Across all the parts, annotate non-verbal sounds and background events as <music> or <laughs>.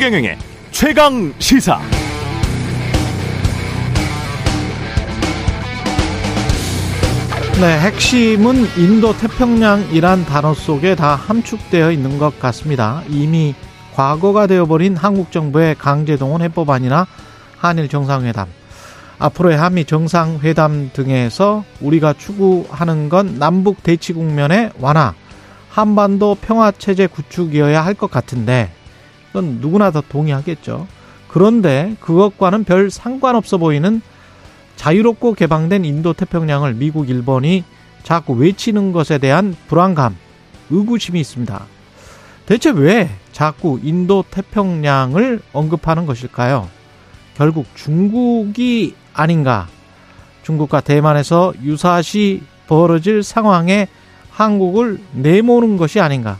최경영의 최강 시사. 네, 핵심은 인도 태평양이란 단어 속에 다 함축되어 있는 것 같습니다. 이미 과거가 되어버린 한국 정부의 강제동원 해법안이나 한일 정상회담, 앞으로의 한미 정상회담 등에서 우리가 추구하는 건 남북 대치 국면의 완화, 한반도 평화 체제 구축이어야 할 것 같은데 그건 누구나 다 동의하겠죠. 그런데 그것과는 별 상관없어 보이는 자유롭고 개방된 인도 태평양을 미국, 일본이 자꾸 외치는 것에 대한 불안감, 의구심이 있습니다. 대체 왜 자꾸 인도 태평양을 언급하는 것일까요? 결국 중국이 아닌가? 중국과 대만에서 유사시 벌어질 상황에 한국을 내모는 것이 아닌가?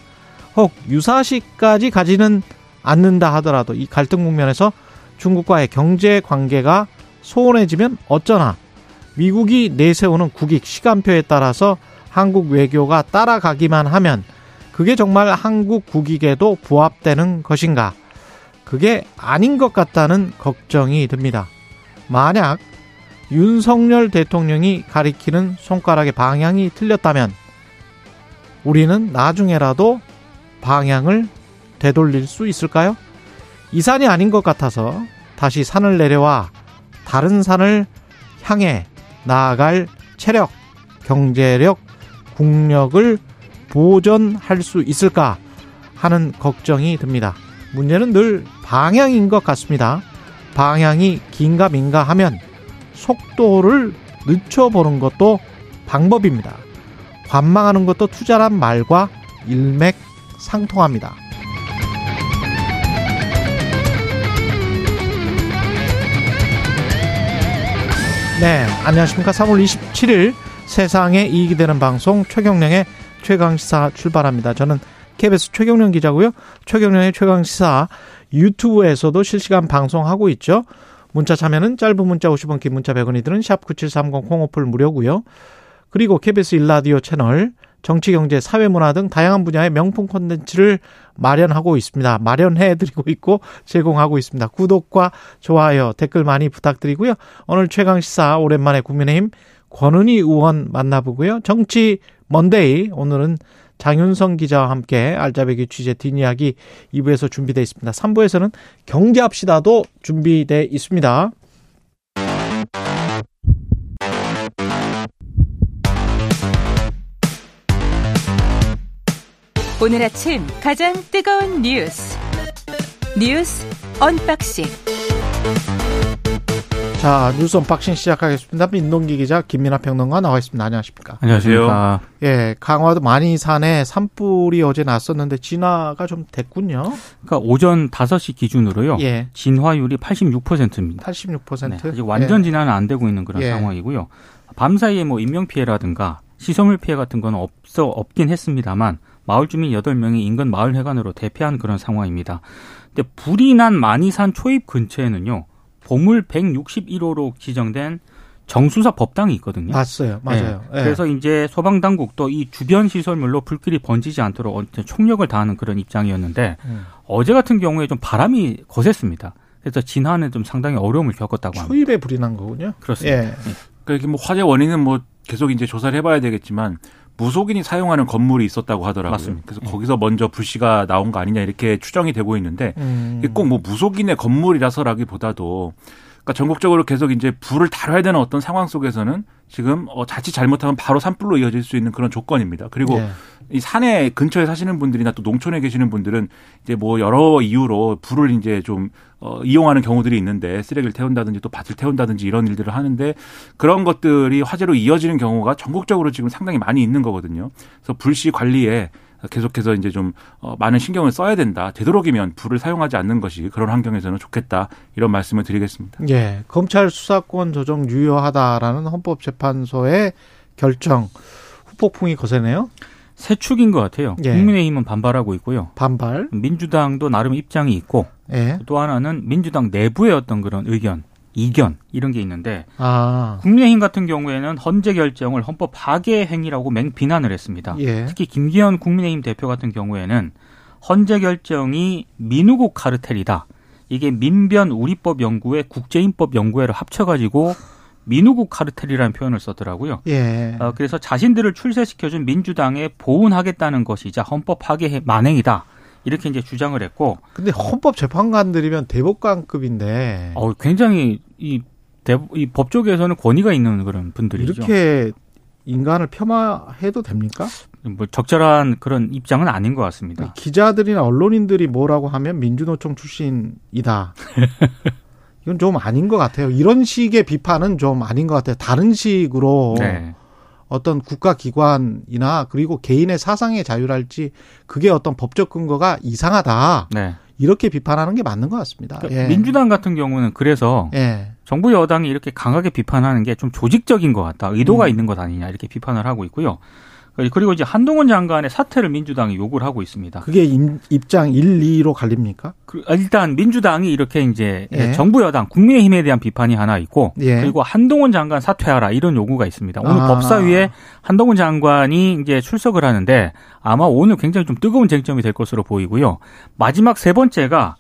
혹 유사시까지 가지는 않는다 하더라도 이 갈등 국면에서 중국과의 경제 관계가 소원해지면 어쩌나 미국이 내세우는 국익 시간표에 따라서 한국 외교가 따라가기만 하면 그게 정말 한국 국익에도 부합되는 것인가? 그게 아닌 것 같다는 걱정이 듭니다. 만약 윤석열 대통령이 가리키는 손가락의 방향이 틀렸다면 우리는 나중에라도 방향을 되돌릴 수 있을까요? 이 산이 아닌 것 같아서 다시 산을 내려와 다른 산을 향해 나아갈 체력, 경제력, 국력을 보존할 수 있을까 하는 걱정이 듭니다. 문제는 늘 방향인 것 같습니다. 방향이 긴가 민가 하면 속도를 늦춰보는 것도 방법입니다. 관망하는 것도 투자란 말과 일맥상통합니다. 네, 안녕하십니까. 3월 27일 세상에 이익이 되는 방송 최경령의 최강시사 출발합니다. 저는 KBS 최경령 기자고요. 최경령의 최강시사 유튜브에서도 실시간 방송하고 있죠. 문자 참여는 짧은 문자 50원, 긴 문자 100원이 드는 샵 9730 콩오플 무료고요. 그리고 KBS 일라디오 채널 정치, 경제, 사회, 문화 등 다양한 분야의 명품 콘텐츠를 마련하고 있습니다. 마련해 드리고 있고 제공하고 있습니다. 구독과 좋아요, 댓글 많이 부탁드리고요. 오늘 최강 시사 오랜만에 국민의힘 권은희 의원 만나보고요. 정치 Monday 오늘은 장윤성 기자와 함께 알짜배기 취재 뒷이야기 2부에서 준비되어 있습니다. 3부에서는 경제합시다도 준비되어 있습니다. 오늘 아침 가장 뜨거운 뉴스 뉴스 unboxing 자 뉴스 unboxing 시작하겠습니다. 민동기 기자 김민아 평론가 나와 있습니다. 안녕하십니까? 안녕하세요. 예, 강화도 마니산에 산불이 어제 났었는데 진화가 좀 됐군요. 그러니까 오전 5시 기준으로요. 예. 진화율이 86%입니다. 86%. 네, 아직 완전 예. 진화는 안 되고 있는 그런 예. 상황이고요. 밤 사이에 뭐 인명 피해라든가 시설물 피해 같은 건 없어 없긴 했습니다만 마을 주민 8명이 인근 마을 회관으로 대피한 그런 상황입니다. 근데 불이 난 마니산 초입 근처에는요. 보물 161호로 지정된 정수사 법당이 있거든요. 봤어요. 맞아요. 네. 예. 그래서 이제 소방 당국도 이 주변 시설물로 불길이 번지지 않도록 총력을 다하는 그런 입장이었는데 음. 어제 같은 경우에 좀 바람이 거셌습니다. 그래서 진화는 좀 상당히 어려움을 겪었다고 합니다. 초입에 불이 난 거군요. 그렇습니다. 예. 그러니까 이게 뭐 화재 원인은 뭐 계속 이제 조사를 해봐야 되겠지만 무속인이 사용하는 건물이 있었다고 하더라고요. 맞습니다. 그래서 예. 거기서 먼저 불씨가 나온 거 아니냐 이렇게 추정이 되고 있는데 음. 이게 꼭 뭐 무속인의 건물이라서라기보다도 그러니까 전국적으로 계속 이제 불을 다뤄야 되는 어떤 상황 속에서는 지금 어 자칫 잘못하면 바로 산불로 이어질 수 있는 그런 조건입니다. 그리고 예. 이 산에 근처에 사시는 분들이나 또 농촌에 계시는 분들은 이제 뭐 여러 이유로 불을 이제 좀 어, 이용하는 경우들이 있는데 쓰레기를 태운다든지 또 밭을 태운다든지 이런 일들을 하는데 그런 것들이 화재로 이어지는 경우가 전국적으로 지금 상당히 많이 있는 거거든요. 그래서 불씨 관리에 계속해서 이제 좀 어, 많은 신경을 써야 된다. 되도록이면 불을 사용하지 않는 것이 그런 환경에서는 좋겠다. 이런 말씀을 드리겠습니다. 예. 검찰 수사권 조정 유효하다라는 헌법재판소의 결정 후폭풍이 거세네요. 새 축인 것 같아요. 예. 국민의힘은 반발하고 있고요. 반발. 민주당도 나름 입장이 있고 예. 또 하나는 민주당 내부의 어떤 그런 의견, 이견 이런 게 있는데 아. 국민의힘 같은 경우에는 헌재 결정을 헌법 파괴 행위라고 맹 비난을 했습니다. 예. 특히 김기현 국민의힘 대표 같은 경우에는 헌재 결정이 민우국 카르텔이다. 이게 민변 우리법 연구회 국제인법 연구회를 합쳐가지고 민우국 카르텔이라는 표현을 썼더라고요. 예. 어, 그래서 자신들을 출세시켜준 민주당에 보훈하겠다는 것이자 헌법 파괴 만행이다. 이렇게 이제 주장을 했고. 근데 헌법 재판관들이면 대법관급인데. 어, 굉장히 이, 대, 이 법조계에서는 권위가 있는 그런 분들이죠. 이렇게 인간을 폄하해도 됩니까? 뭐 적절한 그런 입장은 아닌 것 같습니다. 기자들이나 언론인들이 뭐라고 하면 민주노총 출신이다. <laughs> 이건 좀 아닌 것 같아요. 이런 식의 비판은 좀 아닌 것 같아요. 다른 식으로 네. 어떤 국가기관이나 그리고 개인의 사상의 자유랄지 그게 어떤 법적 근거가 이상하다. 네. 이렇게 비판하는 게 맞는 것 같습니다. 그러니까 예. 민주당 같은 경우는 그래서 예. 정부 여당이 이렇게 강하게 비판하는 게 좀 조직적인 것 같다. 의도가 음. 있는 것 아니냐 이렇게 비판을 하고 있고요. 그리고 이제 한동훈 장관의 사퇴를 민주당이 요구를 하고 있습니다. 그게 임- 입장 1, 2로 갈립니까? 그- 일단 민주당이 이렇게 이제 예. 정부 여당 국민의힘에 대한 비판이 하나 있고 예. 그리고 한동훈 장관 사퇴하라 이런 요구가 있습니다. 오늘 아. 법사위에 한동훈 장관이 이제 출석을 하는데 아마 오늘 굉장히 좀 뜨거운 쟁점이 될 것으로 보이고요. 마지막 세 번째가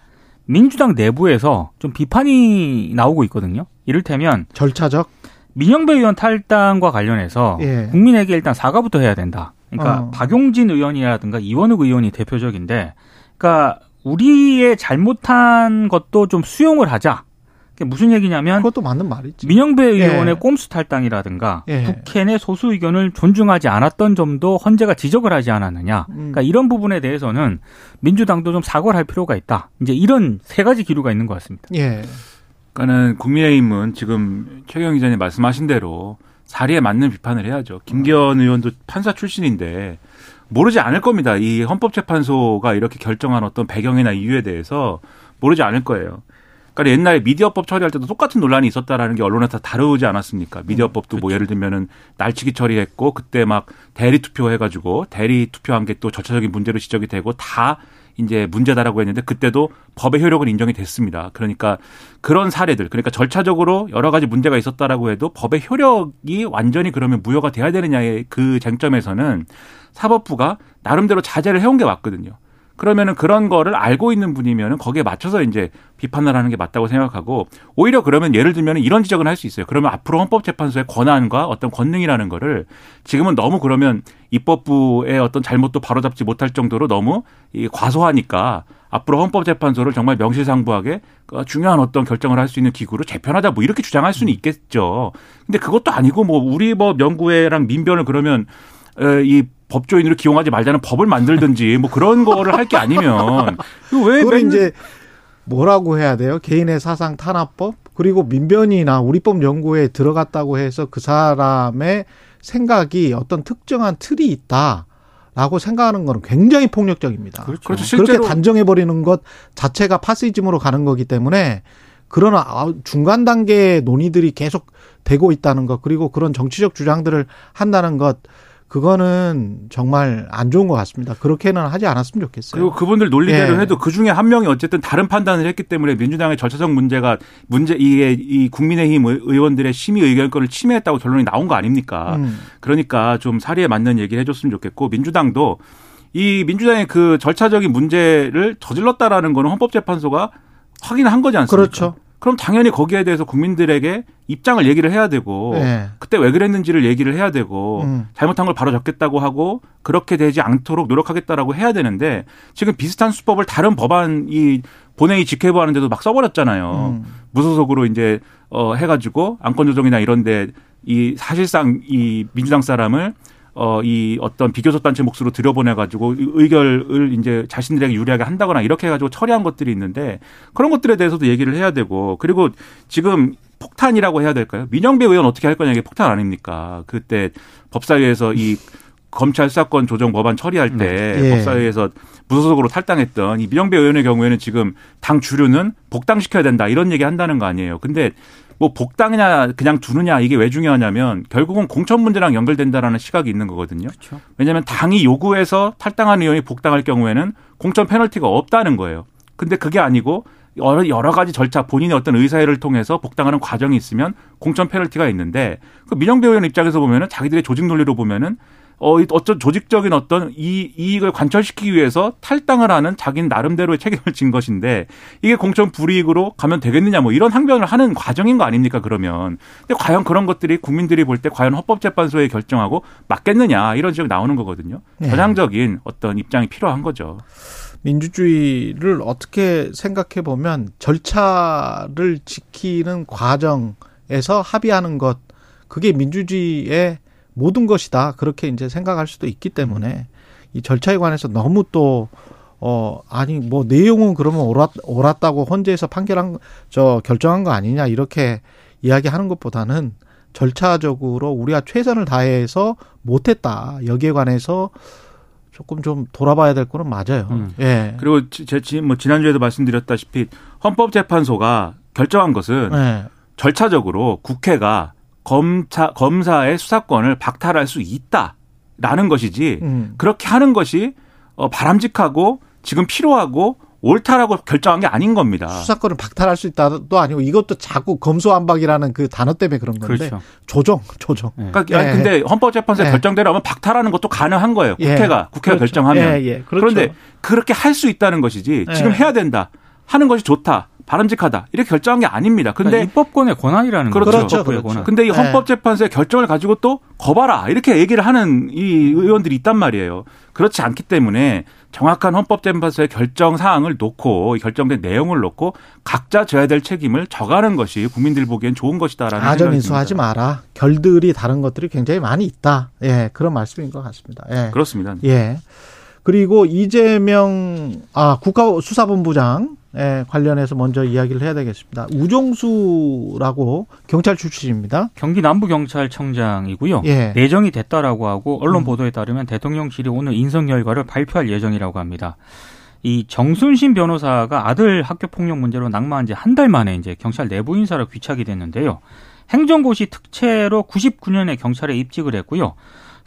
민주당 내부에서 좀 비판이 나오고 있거든요. 이를테면 절차적? 민영배 의원 탈당과 관련해서 예. 국민에게 일단 사과부터 해야 된다. 그러니까 어. 박용진 의원이라든가 이원욱 의원이 대표적인데, 그러니까 우리의 잘못한 것도 좀 수용을 하자. 그게 무슨 얘기냐면 그것도 맞는 말이지. 민영배 예. 의원의 꼼수 탈당이라든가 예. 국회 내 소수 의견을 존중하지 않았던 점도 헌재가 지적을 하지 않았느냐. 음. 그러니까 이런 부분에 대해서는 민주당도 좀 사과를 할 필요가 있다. 이제 이런 세 가지 기류가 있는 것 같습니다. 예. 그러니까는 국민의힘은 지금 최경 기자님 말씀하신 대로 사리에 맞는 비판을 해야죠. 김기현 의원도 판사 출신인데 모르지 않을 겁니다. 이 헌법재판소가 이렇게 결정한 어떤 배경이나 이유에 대해서 모르지 않을 거예요. 그러니까 옛날에 미디어법 처리할 때도 똑같은 논란이 있었다라는 게 언론에서 다 다루지 않았습니까? 미디어법도 뭐 예를 들면은 날치기 처리했고 그때 막 대리 투표해가지고 대리 투표한 게 또 절차적인 문제로 지적이 되고 다 이제 문제다라고 했는데 그때도 법의 효력은 인정이 됐습니다. 그러니까 그런 사례들 그러니까 절차적으로 여러 가지 문제가 있었다라고 해도 법의 효력이 완전히 그러면 무효가 돼야 되느냐의 그 쟁점에서는 사법부가 나름대로 자제를 해온 게 맞거든요. 그러면은 그런 거를 알고 있는 분이면은 거기에 맞춰서 이제 비판을 하는 게 맞다고 생각하고 오히려 그러면 예를 들면 이런 지적은 할 수 있어요. 그러면 앞으로 헌법재판소의 권한과 어떤 권능이라는 거를 지금은 너무 그러면 입법부의 어떤 잘못도 바로잡지 못할 정도로 너무 이 과소하니까 앞으로 헌법재판소를 정말 명실상부하게 그 중요한 어떤 결정을 할 수 있는 기구로 재편하자 뭐 이렇게 주장할 수는 있겠죠. 근데 그것도 아니고 뭐 우리 법 연구회랑 민변을 그러면 에, 이 법조인으로 기용하지 말자는 법을 만들든지 뭐 그런 거를 할 게 아니면 이거 왜 그걸 맨날 이제 뭐라고 해야 돼요? 개인의 사상 탄압법 그리고 민변이나 우리법 연구에 들어갔다고 해서 그 사람의 생각이 어떤 특정한 틀이 있다 라고 생각하는 거는 굉장히 폭력적입니다. 그렇죠. 그렇죠. 그렇게 실제로 단정해 버리는 것 자체가 파시즘으로 가는 거기 때문에 그런 아, 중간 단계의 논의들이 계속 되고 있다는 것 그리고 그런 정치적 주장들을 한다는 것 그거는 정말 안 좋은 것 같습니다. 그렇게는 하지 않았으면 좋겠어요. 그리고 그분들 논리대로 예. 해도 그 중에 한 명이 어쨌든 다른 판단을 했기 때문에 민주당의 절차적 문제가 문제 이게 이 국민의힘 의- 의원들의 심의 의결권을 침해했다고 결론이 나온 거 아닙니까? 음. 그러니까 좀 사리에 맞는 얘기를 해줬으면 좋겠고 민주당도 이 민주당의 그 절차적인 문제를 저질렀다라는 거는 헌법재판소가 확인한 거지 않습니까? 그렇죠. 그럼 당연히 거기에 대해서 국민들에게 입장을 얘기를 해야 되고 네. 그때 왜 그랬는지를 얘기를 해야 되고 음. 잘못한 걸 바로 잡겠다고 하고 그렇게 되지 않도록 노력하겠다라고 해야 되는데 지금 비슷한 수법을 다른 법안 이 본회의 직회부 하는데도 막 써버렸잖아요. 음. 무소속으로 이제 어 해가지고 안건 조정이나 이런데 이 사실상 이 민주당 사람을 어 이 어떤 비교섭 단체 몫으로 들여보내가지고 이 의결을 이제 자신들에게 유리하게 한다거나 이렇게 해가지고 처리한 것들이 있는데 그런 것들에 대해서도 얘기를 해야 되고 그리고 지금 폭탄이라고 해야 될까요? 민영배 의원 어떻게 할 거냐 이게 폭탄 아닙니까? 그때 법사위에서 이 검찰 수사권 조정 법안 처리할 때 네. 예. 법사위에서 무소속으로 탈당했던 이 민영배 의원의 경우에는 지금 당 주류는 복당시켜야 된다 이런 얘기 한다는 거 아니에요. 근데 뭐 복당이냐 그냥 두느냐 이게 왜 중요하냐면 결국은 공천 문제랑 연결된다라는 시각이 있는 거거든요. 그렇죠. 왜냐하면 당이 요구해서 탈당한 의원이 복당할 경우에는 공천 페널티가 없다는 거예요. 근데 그게 아니고 여러, 여러 가지 절차 본인의 어떤 의사회를 통해서 복당하는 과정이 있으면 공천 페널티가 있는데 그 민영배 의원 입장에서 보면은 자기들의 조직 논리로 보면은 어, 어떤 조직적인 어떤 이 이익을 관철시키기 위해서 탈당을 하는 자기는 나름대로의 책임을 진 것인데 이게 공천 불이익으로 가면 되겠느냐 뭐 이런 항변을 하는 과정인 거 아닙니까 그러면. 근데 과연 그런 것들이 국민들이 볼 때 과연 헌법재판소에 결정하고 맞겠느냐 이런 지적 나오는 거거든요. 네. 전향적인 어떤 입장이 필요한 거죠. 민주주의를 어떻게 생각해 보면 절차를 지키는 과정에서 합의하는 것 그게 민주주의의 모든 것이다 그렇게 이제 생각할 수도 있기 때문에 이 절차에 관해서 너무 또 어, 아니, 뭐, 내용은 그러면 옳았, 옳았다고 헌재에서 판결한, 저, 결정한 거 아니냐, 이렇게 이야기하는 것보다는 절차적으로 우리가 최선을 다해서 못했다. 여기에 관해서 조금 좀 돌아봐야 될 거는 맞아요. 음. 예. 그리고 제, 지- 뭐 지난주에도 말씀드렸다시피 헌법재판소가 결정한 것은 예. 절차적으로 국회가 검사 검사의 수사권을 박탈할 수 있다라는 것이지 음. 그렇게 하는 것이 어, 바람직하고 지금 필요하고 옳다라고 결정한 게 아닌 겁니다. 수사권을 박탈할 수 있다도 아니고 이것도 자꾸 검수완박이라는 그 단어 때문에 그런 건데 그렇죠. 조정, 조정. 네. 그러니까 아니, 예. 근데 헌법재판소의 예. 결정대로 하면 박탈하는 것도 가능한 거예요. 예. 국회가 국회가 그렇죠. 결정하면. 예, 예. 그렇죠. 그런데 그렇게 할 수 있다는 것이지 지금 예. 해야 된다. 하는 것이 좋다. 바람직하다. 이렇게 결정한 게 아닙니다. 근데 그러니까 입법권의 권한이라는 그렇죠. 거죠. 그렇죠, 입법부의 그렇죠. 권한. 근데 이 네. 헌법재판소의 결정을 가지고 또 거봐라 이렇게 얘기를 하는 이 의원들이 있단 말이에요. 그렇지 않기 때문에 정확한 헌법재판소의 결정 사항을 놓고 이 결정된 내용을 놓고 각자 져야 될 책임을 져가는 것이 국민들 보기엔 좋은 것이다라는 듭니다. 마라. 결들이 다른 것들이 굉장히 많이 있다. 예, 그런 말씀인 것 같습니다. 예. 그렇습니다. 예. 그리고 이재명 아 국가수사본부장 에 관련해서 먼저 이야기를 해야 되겠습니다. 우종수라고 경찰 출신입니다. 경기 남부경찰청장이고요. 예. 내정이 됐다라고 하고 언론 음. 보도에 따르면 대통령실이 오늘 인성 결과를 발표할 예정이라고 합니다. 이 정순신 변호사가 아들 학교 폭력 문제로 낙마한 지 한 달 만에 이제 경찰 내부 인사로 귀착이 됐는데요. 행정고시 특채로 99년에 경찰에 입직을 했고요.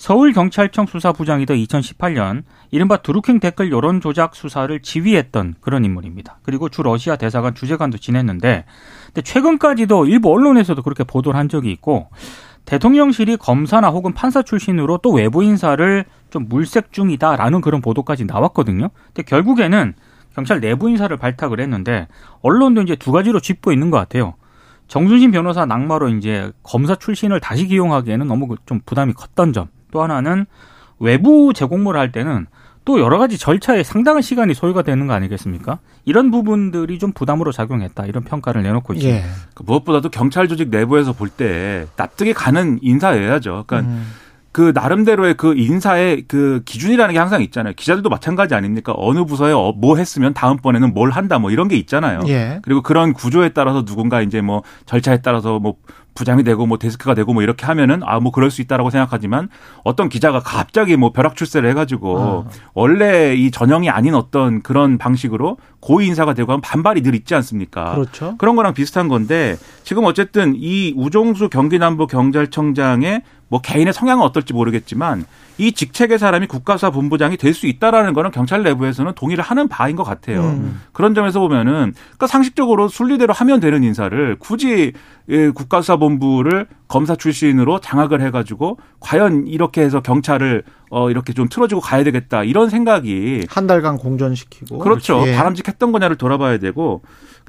서울경찰청 수사부장이던 2018년 이른바 드루킹 댓글 여론 조작 수사를 지휘했던 그런 인물입니다. 그리고 주 러시아 대사관 주재관도 지냈는데 근데 최근까지도 일부 언론에서도 그렇게 보도를 한 적이 있고 대통령실이 검사나 혹은 판사 출신으로 또 외부 인사를 좀 물색 중이다라는 그런 보도까지 나왔거든요. 근데 결국에는 경찰 내부 인사를 발탁을 했는데 언론도 이제 두 가지로 짚고 있는 것 같아요. 정순신 변호사 낙마로 이제 검사 출신을 다시 기용하기에는 너무 그좀 부담이 컸던 점. 또 하나는 외부 제공물을 할 때는 또 여러 가지 절차에 상당한 시간이 소요가 되는 거 아니겠습니까? 이런 부분들이 좀 부담으로 작용했다. 이런 평가를 내놓고 있습니다. 예. 그 무엇보다도 경찰 조직 내부에서 볼 때 납득이 가는 인사여야죠. 그러니까 음. 그 나름대로의 그 인사의 그 기준이라는 게 항상 있잖아요. 기자들도 마찬가지 아닙니까? 어느 부서에 어- 뭐 했으면 다음번에는 뭘 한다 뭐 이런 게 있잖아요. 예. 그리고 그런 구조에 따라서 누군가 이제 뭐 절차에 따라서 뭐 부장이 되고 뭐 데스크가 되고 뭐 이렇게 하면은 아 뭐 그럴 수 있다라고 생각하지만 어떤 기자가 갑자기 뭐 벼락 출세를 해가지고 아. 원래 이 전형이 아닌 어떤 그런 방식으로 고위 인사가 되고 하면 반발이 늘 있지 않습니까? 그렇죠. 그런 거랑 비슷한 건데 지금 어쨌든 이 우종수 경기남부 경찰청장의 뭐 개인의 성향은 어떨지 모르겠지만 이 직책의 사람이 국가수사 본부장이 될 수 있다라는 거는 경찰 내부에서는 동의를 하는 바인 것 같아요. 음. 그런 점에서 보면은 그러니까 상식적으로 순리대로 하면 되는 인사를 굳이 예, 국가수사본부를 검사 출신으로 장악을 해가지고 과연 이렇게 해서 경찰을 어 이렇게 좀 틀어주고 가야 되겠다 이런 생각이 한 달간 공전시키고. 그렇죠. 예. 바람직했던 거냐를 돌아봐야 되고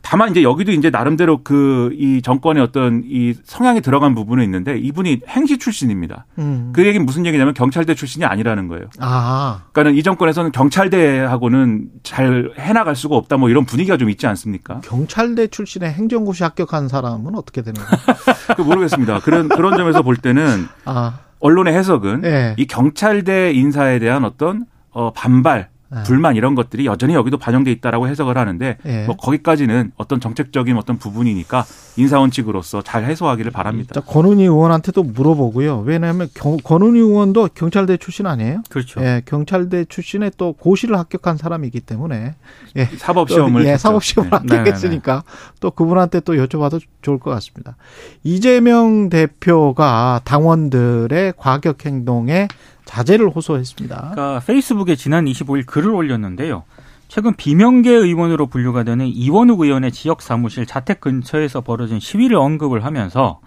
다만 이제 여기도 이제 나름대로 그 이 정권의 어떤 이 성향이 들어간 부분은 있는데 이분이 행시 출신입니다. 음. 그 얘기는 무슨 얘기냐면 경찰대 출신이 아니라는 거예요. 아. 그러니까는 이 정권에서는 경찰대하고는 잘 해나갈 수가 없다 뭐 이런 분위기가 좀 있지 않습니까? 경찰대 출신의 행정고시 합격한 사람은 어떻게 되는 거예요? <laughs> 그 모르겠습니다. 그런 그런 점에서 볼 때는 아. 언론의 해석은 예. 이 경찰대 인사에 대한 어떤 어 반발 네. 불만 이런 것들이 여전히 여기도 반영돼 있다라고 해석을 하는데 예. 뭐 거기까지는 어떤 정책적인 어떤 부분이니까 인사 원칙으로서 잘 해소하기를 바랍니다. 자, 권은희 의원한테도 물어보고요. 왜냐하면 경- 권은희 의원도 경찰대 출신 아니에요? 그렇죠. 예, 경찰대 출신에 또 고시를 합격한 사람이기 때문에 예, 사법 또, 시험을 예. 사법 시험을 네. 합격했으니까 또 그분한테 또 여쭤봐도 좋을 것 같습니다. 이재명 대표가 당원들의 과격 행동에 자제를 호소했습니다. 그러니까 페이스북에 지난 25일 글을 올렸는데요. 최근 비명계 의원으로 분류가 되는 이원욱 의원의 지역 사무실 자택 근처에서 벌어진 시위를 언급을 하면서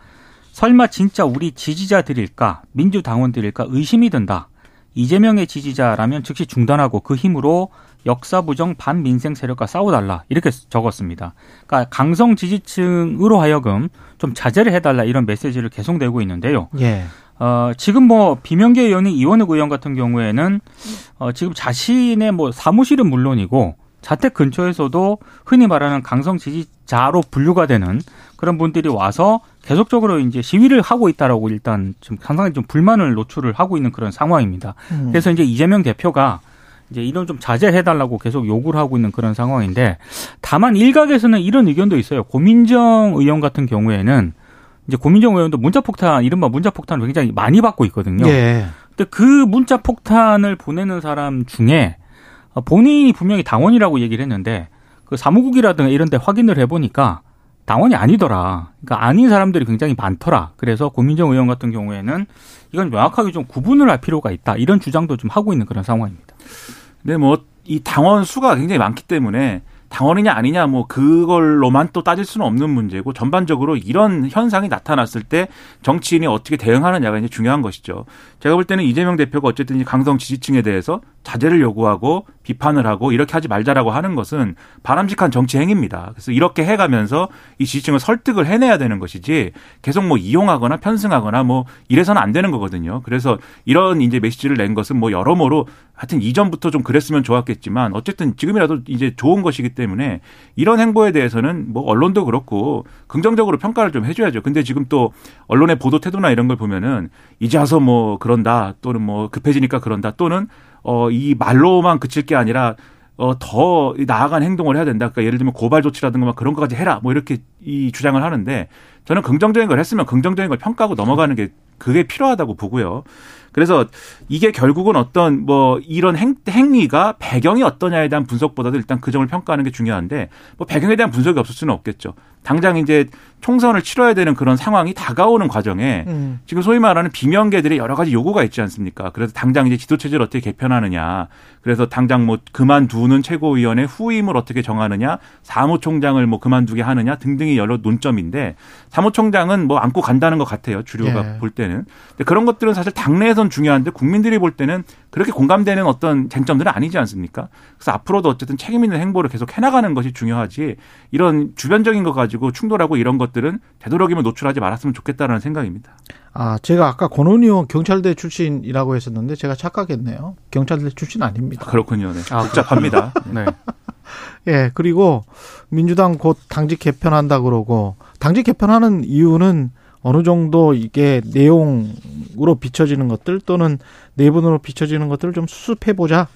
설마 진짜 우리 지지자들일까 민주당원들일까 의심이 든다. 이재명의 지지자라면 즉시 중단하고 그 힘으로 역사 부정 반민생 세력과 싸워달라 이렇게 적었습니다. 그러니까 강성 지지층으로 하여금 좀 자제를 해달라 이런 메시지를 계속 내고 있는데요. 예. 어, 지금 뭐 비명계 의원이 이원욱 의원 같은 경우에는 어, 지금 자신의 뭐 사무실은 물론이고 자택 근처에서도 흔히 말하는 강성 지지자로 분류가 되는 그런 분들이 와서 계속적으로 이제 시위를 하고 있다라고 일단 좀 상당히 좀 불만을 노출을 하고 있는 그런 상황입니다. 음. 그래서 이제 이재명 대표가 이제 이런 좀 자제해달라고 계속 요구를 하고 있는 그런 상황인데 다만 일각에서는 이런 의견도 있어요. 고민정 의원 같은 경우에는 이제 고민정 의원도 문자 폭탄 이른바 문자 폭탄을 굉장히 많이 받고 있거든요. 예. 근데 그 문자 폭탄을 보내는 사람 중에 본인이 분명히 당원이라고 얘기를 했는데 그 사무국이라든가 이런 데 확인을 해 보니까 당원이 아니더라. 그러니까 아닌 사람들이 굉장히 많더라. 그래서 고민정 의원 같은 경우에는 이건 명확하게 좀 구분을 할 필요가 있다. 이런 주장도 좀 하고 있는 그런 상황입니다. 근데 뭐이 당원 수가 굉장히 많기 때문에 당원이냐 아니냐 뭐 그걸로만 또 따질 수는 없는 문제고 전반적으로 이런 현상이 나타났을 때 정치인이 어떻게 대응하느냐가 이제 중요한 것이죠. 제가 볼 때는 이재명 대표가 어쨌든 강성 지지층에 대해서 자제를 요구하고 비판을 하고 이렇게 하지 말자라고 하는 것은 바람직한 정치 행위입니다. 그래서 이렇게 해가면서 이 지지층을 설득을 해내야 되는 것이지 계속 뭐 이용하거나 편승하거나 뭐 이래서는 안 되는 거거든요. 그래서 이런 이제 메시지를 낸 것은 뭐 여러모로 하여튼 이전부터 좀 그랬으면 좋았겠지만 어쨌든 지금이라도 이제 좋은 것이기 때문에 이런 행보에 대해서는 뭐 언론도 그렇고 긍정적으로 평가를 좀 해줘야죠. 근데 지금 또 언론의 보도 태도나 이런 걸 보면은 이제 와서 뭐 그런다 또는 뭐 급해지니까 그런다 또는 어, 이 말로만 그칠 게 아니라 어, 더 나아간 행동을 해야 된다. 그러니까 예를 들면 고발 조치라든가 막 그런 것까지 해라. 뭐 이렇게 이 주장을 하는데 저는 긍정적인 걸 했으면 긍정적인 걸 평가하고 넘어가는 게 그게 필요하다고 보고요. 그래서 이게 결국은 어떤 뭐 이런 행, 행위가 배경이 어떠냐에 대한 분석보다도 일단 그 점을 평가하는 게 중요한데 뭐 배경에 대한 분석이 없을 수는 없겠죠. 당장 이제 총선을 치러야 되는 그런 상황이 다가오는 과정에 음. 지금 소위 말하는 비명계들의 여러 가지 요구가 있지 않습니까? 그래서 당장 이제 지도체제를 어떻게 개편하느냐. 그래서 당장 뭐 그만두는 최고위원회 후임을 어떻게 정하느냐. 사무총장을 뭐 그만두게 하느냐 등등이 여러 논점인데 사무총장은 뭐 안고 간다는 것 같아요. 주류가 예. 볼 때는. 근데 그런 것들은 사실 당내에선 중요한데 국민들이 볼 때는 그렇게 공감되는 어떤 쟁점들은 아니지 않습니까? 그래서 앞으로도 어쨌든 책임 있는 행보를 계속 해나가는 것이 중요하지 이런 주변적인 거 가지고 충돌하고 이런 것들은 되도록이면 노출하지 말았으면 좋겠다라는 생각입니다. 아, 제가 아까 권은희 의원 경찰대 출신이라고 했었는데 제가 착각했네요. 경찰대 출신 아닙니다. 그렇군요. 네. 아, 복잡합니다. <laughs> 네. 예, 그리고 민주당 곧 당직 개편한다 그러고 당직 개편하는 이유는 어느 정도 이게 내용으로 비춰지는 것들 또는 내분으로 비춰지는 것들을 좀 수습해 보자.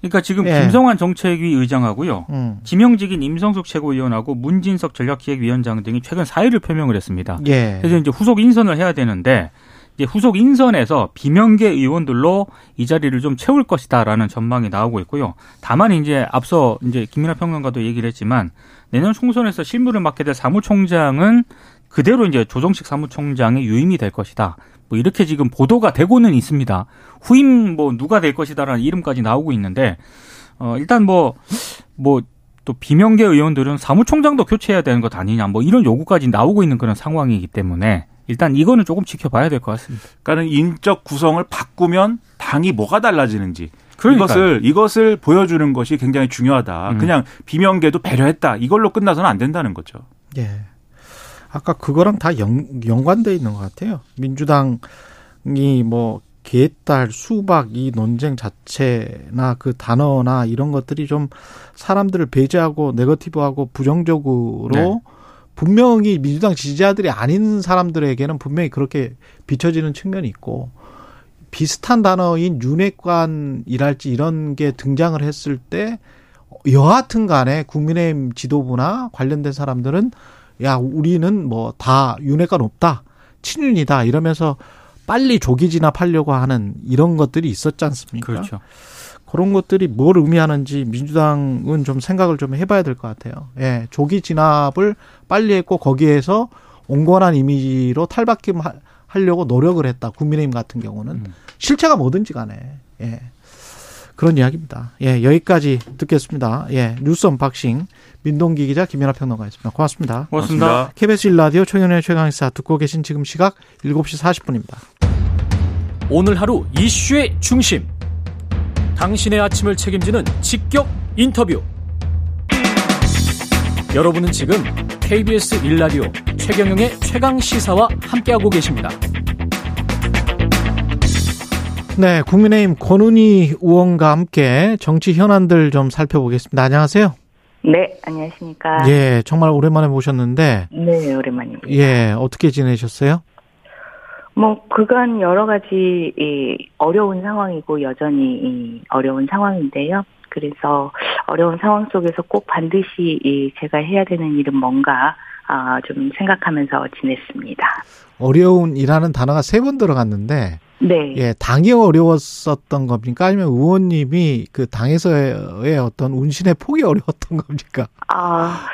그러니까 지금 예. 김성환 정책위 의장하고요. 음. 지명직인 임성숙 최고위원하고 문진석 전략기획위원장 등이 최근 사의를 표명을 했습니다. 예. 그래서 이제 후속 인선을 해야 되는데 이제 후속 인선에서 비명계 의원들로 이 자리를 좀 채울 것이다라는 전망이 나오고 있고요. 다만 이제 앞서 이제 김민하 평론가도 얘기를 했지만 내년 총선에서 실무를 맡게 될 사무총장은 그대로 이제 조정식 사무총장의 유임이 될 것이다. 뭐 이렇게 지금 보도가 되고는 있습니다. 후임 뭐 누가 될 것이다라는 이름까지 나오고 있는데 어 일단 뭐 뭐 또 비명계 의원들은 사무총장도 교체해야 되는 것 아니냐 뭐 이런 요구까지 나오고 있는 그런 상황이기 때문에 일단 이거는 조금 지켜봐야 될 것 같습니다. 그러니까는 인적 구성을 바꾸면 당이 뭐가 달라지는지 그러니까요. 이것을 이것을 보여주는 것이 굉장히 중요하다. 음. 그냥 비명계도 배려했다. 이걸로 끝나서는 안 된다는 거죠. 예. 아까 그거랑 다 연, 연관돼 있는 것 같아요. 민주당이 뭐 개딸, 수박 이 논쟁 자체나 그 단어나 이런 것들이 좀 사람들을 배제하고 네거티브하고 부정적으로 네. 분명히 민주당 지지자들이 아닌 사람들에게는 분명히 그렇게 비춰지는 측면이 있고 비슷한 단어인 윤핵관이랄지 이런 게 등장을 했을 때 여하튼 간에 국민의힘 지도부나 관련된 사람들은 야 우리는 뭐 다 윤회관 없다 친윤이다 이러면서 빨리 조기 진압하려고 하는 이런 것들이 있었지 않습니까? 그렇죠. 그런 것들이 뭘 의미하는지 민주당은 좀 생각을 좀 해봐야 될 것 같아요. 예, 조기 진압을 빨리 했고 거기에서 온건한 이미지로 탈바꿈 하- 하려고 노력을 했다. 국민의힘 같은 경우는 음. 실체가 뭐든지 간에 예. 그런 이야기입니다. 예, 여기까지 듣겠습니다. 예, 뉴스 unboxing 민동기 기자 김민아 평론가였습니다. 고맙습니다. 고맙습니다. KBS 1라디오 최경영의 최강시사 듣고 계신 지금 시각 7시 40분입니다. 오늘 하루 이슈의 중심. 당신의 아침을 책임지는 직격 인터뷰. 여러분은 지금 KBS 일라디오 최경영의 최강 시사와 함께하고 계십니다. 네, 국민의힘 권은희 의원과 함께 정치 현안들 좀 살펴보겠습니다. 안녕하세요. 네, 안녕하십니까. 예, 정말 오랜만에 모셨는데. 네, 오랜만입니다. 예, 어떻게 지내셨어요? 뭐 그간 여러 가지 이 어려운 상황이고 여전히 이 어려운 상황인데요. 그래서 어려운 상황 속에서 꼭 반드시 이 제가 해야 되는 일은 뭔가 아, 좀 생각하면서 지냈습니다. 어려운 이라는 단어가 세 번 들어갔는데 네. 예, 당이 어려웠었던 겁니까? 아니면 의원님이 그 당에서의 어떤 운신의 폭이 어려웠던 겁니까? 아,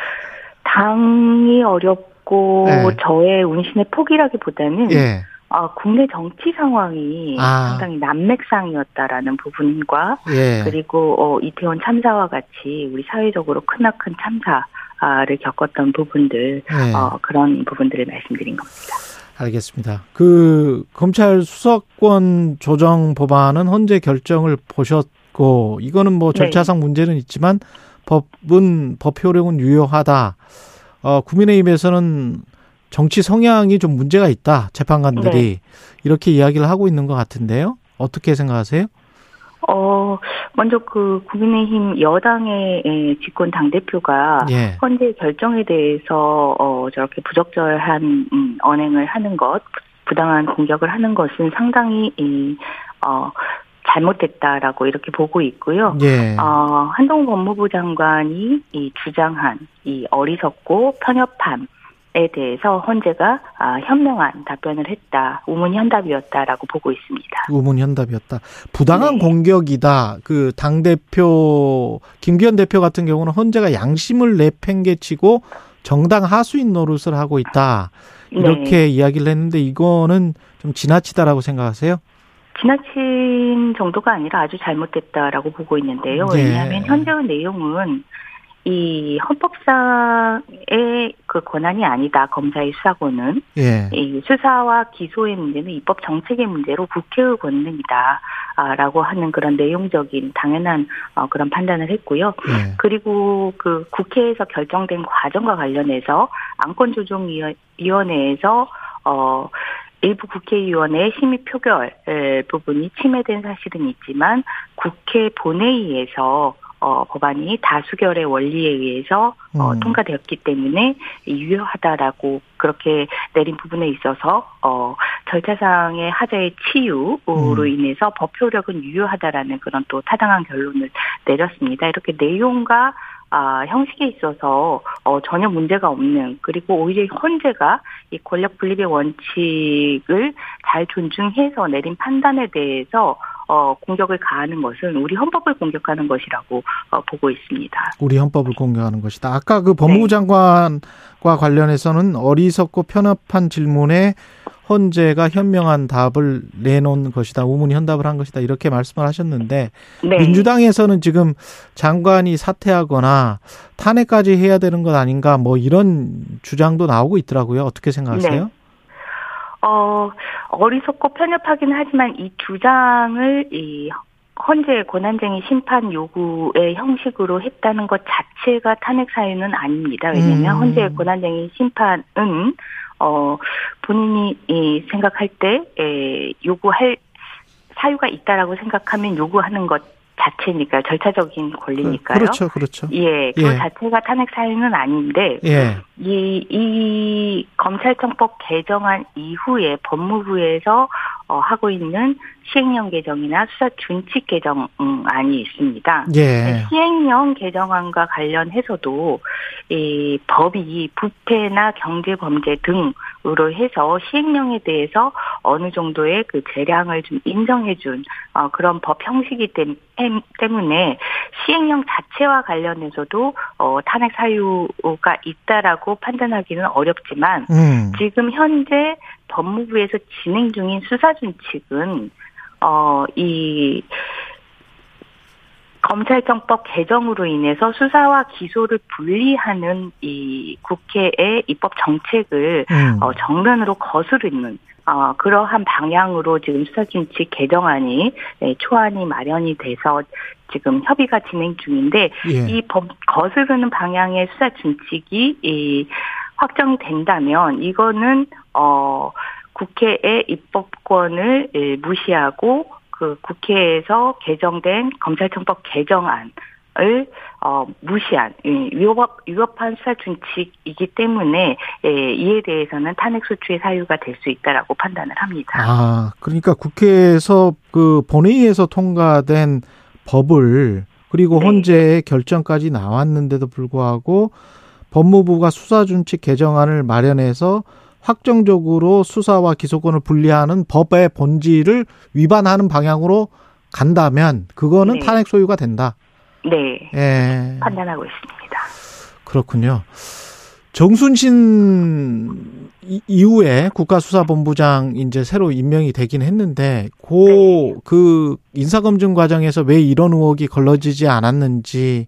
당이 어렵고 네. 저의 운신의 폭이라기보다는 예. 아, 국내 정치 상황이 아. 상당히 난맥상이었다라는 부분과 예. 그리고 어, 이태원 참사와 같이 우리 사회적으로 크나큰 참사를 겪었던 부분들 예. 어, 그런 부분들을 말씀드린 겁니다. 알겠습니다. 그 검찰 수사권 조정 법안은 헌재 결정을 보셨고 이거는 뭐 네. 절차상 문제는 있지만 법은 법 효력은 유효하다. 어 국민의힘에서는 정치 성향이 좀 문제가 있다. 재판관들이 이렇게 이야기를 하고 있는 것 같은데요. 어떻게 생각하세요? 어, 먼저 그 국민의힘 여당의 에, 집권 당대표가 예. 헌재 결정에 대해서 어, 저렇게 부적절한 음, 언행을 하는 것, 부당한 공격을 하는 것은 상당히 이, 어, 잘못됐다라고 이렇게 보고 있고요. 예. 어, 한동훈 법무부 장관이 이 주장한 이 어리석고 편협함 에 대해서 헌재가 아, 현명한 답변을 했다, 우문현답이었다라고 보고 있습니다. 우문현답이었다. 부당한 네. 공격이다. 그 당 대표 김기현 대표 같은 경우는 헌재가 양심을 내팽개치고 정당 하수인 노릇을 하고 있다. 이렇게 네. 이야기를 했는데 이거는 좀 지나치다라고 생각하세요? 지나친 정도가 아니라 아주 잘못됐다라고 보고 있는데요. 네. 왜냐하면 현재의 내용은 이 헌법상의 그 권한이 아니다. 검사의 수사권은 예. 이 수사와 기소의 문제는 입법 정책의 문제로 국회의 권능이다라고 하는 그런 내용적인 당연한 어, 그런 판단을 했고요. 예. 그리고 그 국회에서 결정된 과정과 관련해서 안건조정위원회에서 어 일부 국회의원의 심의 표결 에, 부분이 침해된 사실은 있지만 국회 본회의에서 어, 법안이 다수결의 원리에 의해서 어, 음. 통과되었기 때문에 유효하다라고 그렇게 내린 부분에 있어서 어, 절차상의 하자의 치유로 음. 인해서 법 효력은 유효하다라는 그런 또 타당한 결론을 내렸습니다. 이렇게 내용과 아, 형식에 있어서 어, 전혀 문제가 없는 그리고 오히려 헌재가 이 권력 분립의 원칙을 잘 존중해서 내린 판단에 대해서 어, 공격을 가하는 것은 우리 헌법을 공격하는 것이라고 어, 보고 있습니다. 우리 헌법을 공격하는 것이다. 아까 그 법무부 네. 장관과 관련해서는 어리석고 편협한 질문에 헌재가 현명한 답을 내놓은 것이다. 우문현답을 한 것이다. 이렇게 말씀을 하셨는데 네. 민주당에서는 지금 장관이 사퇴하거나 탄핵까지 해야 되는 것 아닌가 뭐 이런 주장도 나오고 있더라고요. 어떻게 생각하세요? 네. 어, 어리석고 편협하긴 하지만 이 주장을 이 헌재 권한쟁의 심판 요구의 형식으로 했다는 것 자체가 탄핵 사유는 아닙니다. 왜냐하면 음. 헌재 권한쟁의 심판은 어 본인이 이 생각할 때 에, 요구할 사유가 있다라고 생각하면 요구하는 것 자체니까 절차적인 권리니까요. 그렇죠, 그렇죠. 예, 그 예. 자체가 탄핵 사유는 아닌데 예, 이, 이 검찰청법 개정안 이후에 법무부에서 어, 하고 있는 시행령 개정이나 수사 준칙 개정안이 있습니다. 예, 시행령 개정안과 관련해서도 이 법이 부패나 경제 범죄 등으로 해서 시행령에 대해서 어느 정도의 그 재량을 좀 인정해준 어, 그런 법 형식이 때문에 시행령 자체와 관련해서도 어, 탄핵 사유가 있다라고 판단하기는 어렵지만 음, 지금 현재 법무부에서 진행 중인 수사 준칙은 어, 이 검찰청법 개정으로 인해서 수사와 기소를 분리하는 이 국회의 입법 정책을 음. 어, 정면으로 거스르는 어, 그러한 방향으로 지금 수사준칙 개정안이 네, 초안이 마련이 돼서 지금 협의가 진행 중인데 예. 이법 거스르는 방향의 수사준칙이 이 확정이 된다면 이거는 어 국회의 입법권을 예, 무시하고 그 국회에서 개정된 검찰청법 개정안 을 어, 무시한 예, 위법 위법한 수사 준칙이기 때문에 예, 이에 대해서는 탄핵 소추의 사유가 될 수 있다라고 판단을 합니다. 아, 그러니까 국회에서 그 본회의에서 통과된 법을 그리고 네. 헌재의 결정까지 나왔는데도 불구하고 법무부가 수사 준칙 개정안을 마련해서 확정적으로 수사와 기소권을 분리하는 법의 본질을 위반하는 방향으로 간다면 그거는 네. 탄핵 소유가 된다. 네, 예. 판단하고 있습니다. 그렇군요. 정순신 이- 이후에 국가수사본부장 이제 새로 임명이 되긴 했는데 고그 인사검증 과정에서 왜 이런 의혹이 걸러지지 않았는지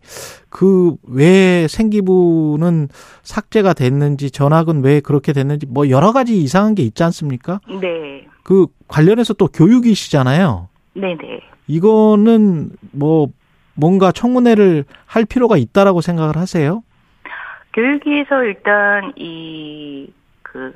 그 왜 생기부는 삭제가 됐는지 전학은 왜 그렇게 됐는지 뭐 여러 가지 이상한 게 있지 않습니까? 네, 그 관련해서 또 교육이시잖아요. 네, 네. 이거는 뭐 뭔가 청문회를 할 필요가 있다라고 생각을 하세요? 교육위에서 일단 이 그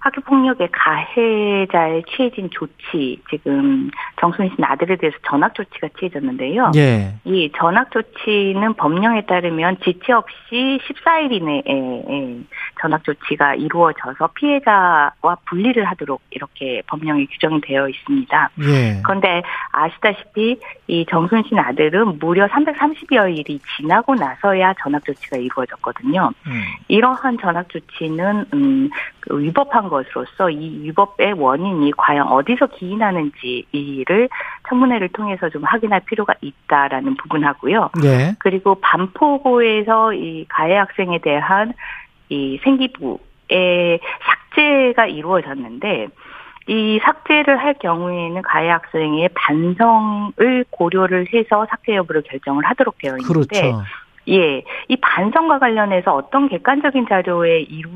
학교 폭력의 가해자에 취해진 조치 지금 정순신 아들에 대해서 전학 조치가 취해졌는데요. 예. 이 전학 조치는 법령에 따르면 지체 없이 14일 이내에 전학 조치가 이루어져서 피해자와 분리를 하도록 이렇게 법령에 규정이 되어 있습니다. 예. 그런데 아시다시피 이 정순신 아들은 무려 330여일이 지나고 나서야 전학 조치가 이루어졌거든요. 음. 이러한 전학 조치는 음, 그 위법한 것으로서 이 위법의 원인이 과연 어디서 기인하는지를 청문회를 통해서 좀 확인할 필요가 있다라는 부분하고요. 예. 그리고 반포고에서 이 가해 학생에 대한 이 생기부의 삭제가 이루어졌는데 이 삭제를 할 경우에는 가해 학생의 반성을 고려를 해서 삭제 여부를 결정을 하도록 되어 있는데 그렇죠. 예, 이 반성과 관련해서 어떤 객관적인 자료에 이루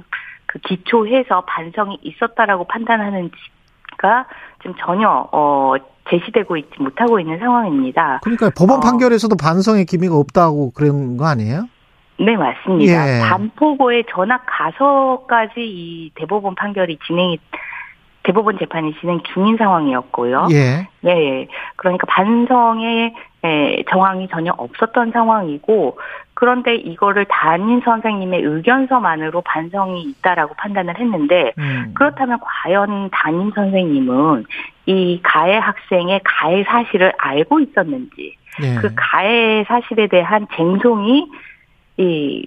그 기초해서 반성이 있었다라고 판단하는 지가 지금 전혀 어 제시되고 있지 못하고 있는 상황입니다. 그러니까 법원 어. 판결에서도 반성의 기미가 없다고 그런 거 아니에요? 네, 맞습니다. 예. 반포고의 전학 가서까지 이 대법원 판결이 진행이 대법원 재판이 진행 중인 상황이었고요. 예. 네, 그러니까 반성의 에, 정황이 전혀 없었던 상황이고 그런데 이거를 담임 선생님의 의견서만으로 반성이 있다라고 판단을 했는데 음. 그렇다면 과연 담임 선생님은 이 가해 학생의 가해 사실을 알고 있었는지 예. 그 가해 사실에 대한 쟁송이 이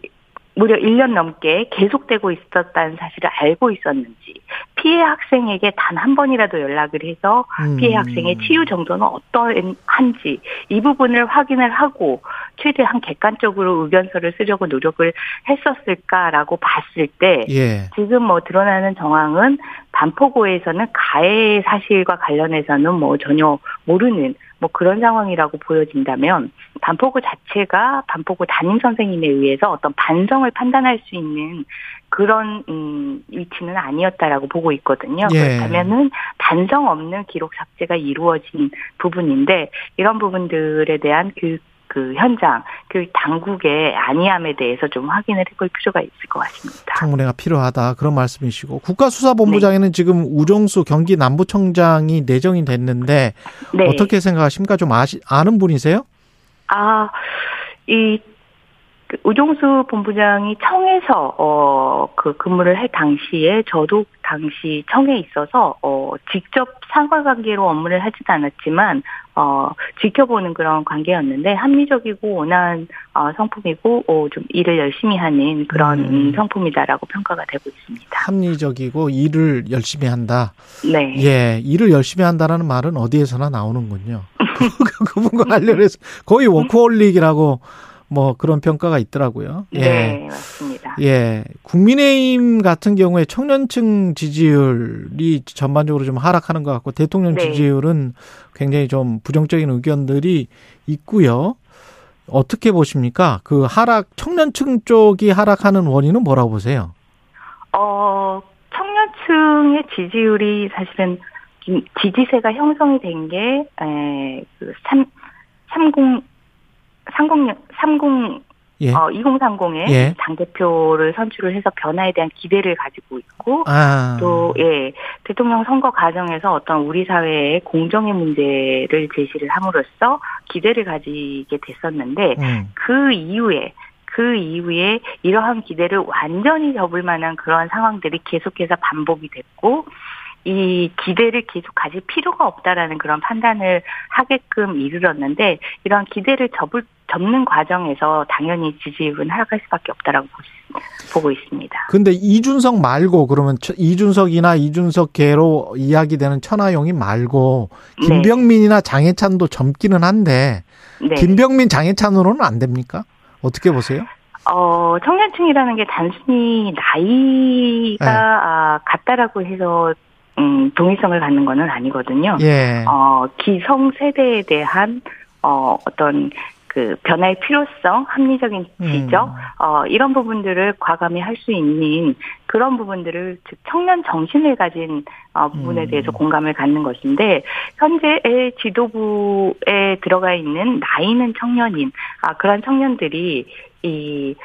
무려 1년 넘게 계속되고 있었다는 사실을 알고 있었는지 피해 학생에게 단 한 번이라도 연락을 해서 음. 피해 학생의 치유 정도는 어떠한지 이 부분을 확인을 하고 최대한 객관적으로 의견서를 쓰려고 노력을 했었을까라고 봤을 때 예. 지금 뭐 드러나는 정황은 반포고에서는 가해 사실과 관련해서는 뭐 전혀 모르는 뭐 그런 상황이라고 보여진다면 반포고 자체가 반포고 담임 선생님에 의해서 어떤 반성을 판단할 수 있는 그런 음 위치는 아니었다라고 보고 있거든요. 예. 그렇다면은 반성 없는 기록 삭제가 이루어진 부분인데 이런 부분들에 대한 교육 그 현장 교육 당국의 안이함에 대해서 좀 확인을 해볼 필요가 있을 것 같습니다. 청문회가 필요하다 그런 말씀이시고 국가수사본부장에는 지금 우정수 경기 남부청장이 내정이 됐는데 네. 어떻게 생각하십니까? 좀 아시, 아는 분이세요? 아, 이, 그 우종수 본부장이 청에서, 어, 그 근무를 할 당시에 저도 당시 청에 있어서, 어, 직접 상관관계로 업무를 하지도 않았지만, 어, 지켜보는 그런 관계였는데, 합리적이고 온화한, 어, 성품이고, 어, 좀 일을 열심히 하는 그런 음. 음, 성품이다라고 평가가 되고 있습니다. 합리적이고 일을 열심히 한다. 네. 예, 일을 열심히 한다라는 말은 어디에서나 나오는군요. <laughs> 그분과 관련해서 거의 워크홀릭이라고 뭐 그런 평가가 있더라고요. 예. 네, 맞습니다. 예. 국민의힘 같은 경우에 청년층 지지율이 전반적으로 좀 하락하는 것 같고 대통령 네. 지지율은 굉장히 좀 부정적인 의견들이 있고요. 어떻게 보십니까? 그 하락 청년층 쪽이 하락하는 원인은 뭐라고 보세요? 어, 지지층의 지지율이 사실은 지지세가 형성이 된 게, 에, 그, 3, 30, 30, 30, 예. 어, 2030의 예. 당대표를 선출을 해서 변화에 대한 기대를 가지고 있고, 아. 또, 예, 대통령 선거 과정에서 어떤 우리 사회의 공정의 문제를 제시를 함으로써 기대를 가지게 됐었는데, 음. 그 이후에, 그 이후에 이러한 기대를 완전히 접을 만한 그러한 상황들이 계속해서 반복이 됐고, 이 기대를 계속 가질 필요가 없다라는 그런 판단을 하게끔 이르렀는데, 이런 기대를 접을, 접는 과정에서 당연히 지지율은 하락할 수밖에 없다라고 보- 보고 있습니다. 근데 이준석 말고 그러면 처- 이준석이나 이준석계로 이야기되는 천하용이 말고 네. 김병민이나 장해찬도 젊기는 한데 네. 김병민 장해찬으로는 안 됩니까? 어떻게 보세요? 어, 청년층이라는 게 단순히 나이가 네. 아, 같다라고 해서 음, 동일성을 갖는 거는 아니거든요. 예. 어, 기성 세대에 대한 어, 어떤 그 변화의 필요성, 합리적인 지적, 음. 어, 이런 부분들을 과감히 할 수 있는 그런 부분들을 즉 청년 정신을 가진 어, 부분에 음. 대해서 공감을 갖는 것인데 현재의 지도부에 들어가 있는 나이는 청년인 아, 그런 청년들이 이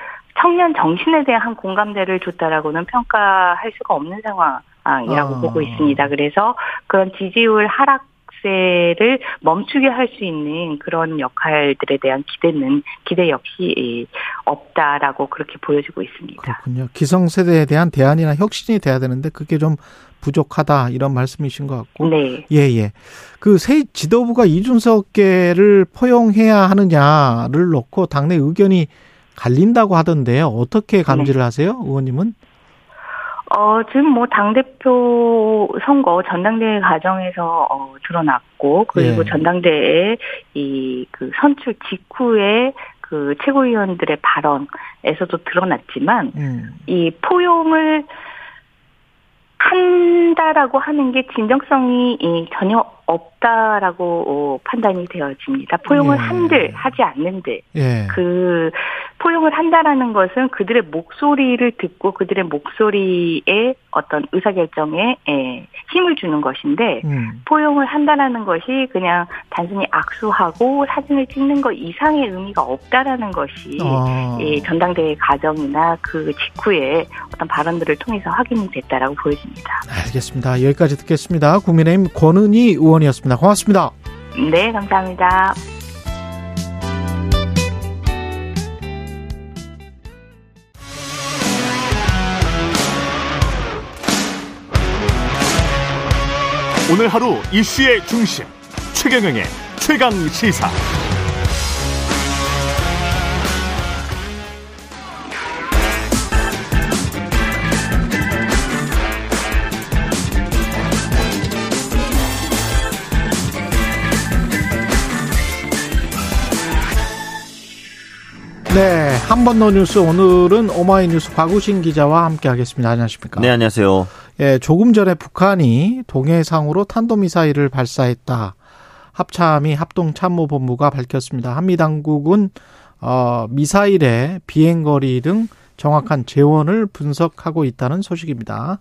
청년 정신에 대한 공감대를 줬다라고는 평가할 수가 없는 상황 이라고 아. 보고 있습니다. 그래서 그런 지지율 하락 세를 멈추게 할 수 있는 그런 역할들에 대한 기대는 기대 역시 없다라고 그렇게 보여지고 있습니다. 그렇군요. 기성세대에 대한 대안이나 혁신이 돼야 되는데 그게 좀 부족하다 이런 말씀이신 것 같고. 네. 예, 예. 그 새 지도부가 이준석계를 포용해야 하느냐를 놓고 당내 의견이 갈린다고 하던데요. 어떻게 감지를 하세요, 의원님은? 어, 지금 뭐, 당대표 선거 전당대회 과정에서, 어, 드러났고, 그리고 예. 전당대회 이, 그, 선출 직후에 그 최고위원들의 발언에서도 드러났지만, 음. 이 포용을 한다라고 하는 게 진정성이 이 전혀 없다라고 어, 판단이 되어집니다. 포용을 예. 한들 하지 않는들 예. 그 포용을 한다라는 것은 그들의 목소리를 듣고 그들의 목소리에 어떤 의사결정에 예, 힘을 주는 것인데 음. 포용을 한다라는 것이 그냥 단순히 악수하고 사진을 찍는 것 이상의 의미가 없다라는 것이 아. 이 전당대회 과정이나 그 직후에 어떤 발언들을 통해서 확인이 됐다라고 보여집니다. 알겠습니다. 여기까지 듣겠습니다. 국민의힘 권은희 의원 이었습니다. 고맙습니다. 네, 감사합니다. 오늘 하루 이슈의 중심 최경영의 최강 시사. 네, 한 번 더 뉴스 오늘은 오마이뉴스 곽우신 기자와 함께하겠습니다. 안녕하십니까? 네, 안녕하세요. 예, 조금 전에 북한이 동해상으로 탄도미사일을 발사했다. 합참이 합동참모본부가 밝혔습니다. 한미 당국은 어, 미사일의 비행거리 등 정확한 재원을 분석하고 있다는 소식입니다.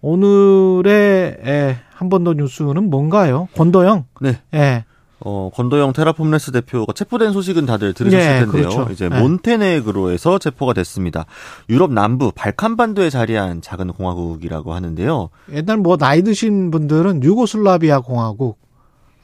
오늘의 예, 한번 더 뉴스는 뭔가요? 권도영. 네. 예. 어, 권도영 테라폼레스 대표가 체포된 소식은 다들 들으셨을 네, 텐데요. 그렇죠. 이제 네. 몬테네그로에서 체포가 됐습니다. 유럽 남부 발칸반도에 자리한 작은 공화국이라고 하는데요. 옛날 뭐 나이 드신 분들은 유고슬라비아 공화국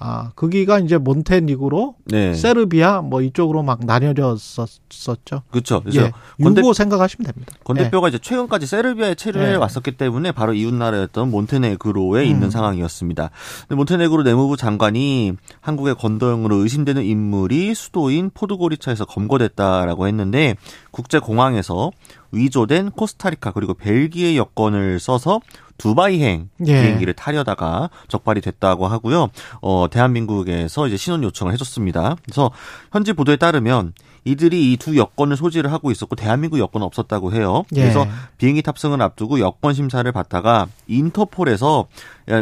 아 거기가 이제 몬테니그로 네. 세르비아 뭐 이쪽으로 막 나뉘어졌었죠. 그렇죠. 그래서 예, 권, 대, 유고 생각하시면 됩니다. 권 예. 대표가 이제 최근까지 세르비아에 체류해 네. 왔었기 때문에 바로 이웃 나라였던 몬테네그로에 음. 있는 상황이었습니다. 근데 몬테네그로 내무부 장관이 한국의 권도영으로 의심되는 인물이 수도인 포드고리차에서 검거됐다라고 했는데 국제 공항에서 위조된 코스타리카 그리고 벨기에 여권을 써서 두바이행 예. 비행기를 타려다가 적발이 됐다고 하고요. 어, 대한민국에서 이제 신원 요청을 해줬습니다. 그래서 현지 보도에 따르면 이들이 이 두 여권을 소지를 하고 있었고 대한민국 여권은 없었다고 해요. 예. 그래서 비행기 탑승을 앞두고 여권 심사를 받다가 인터폴에서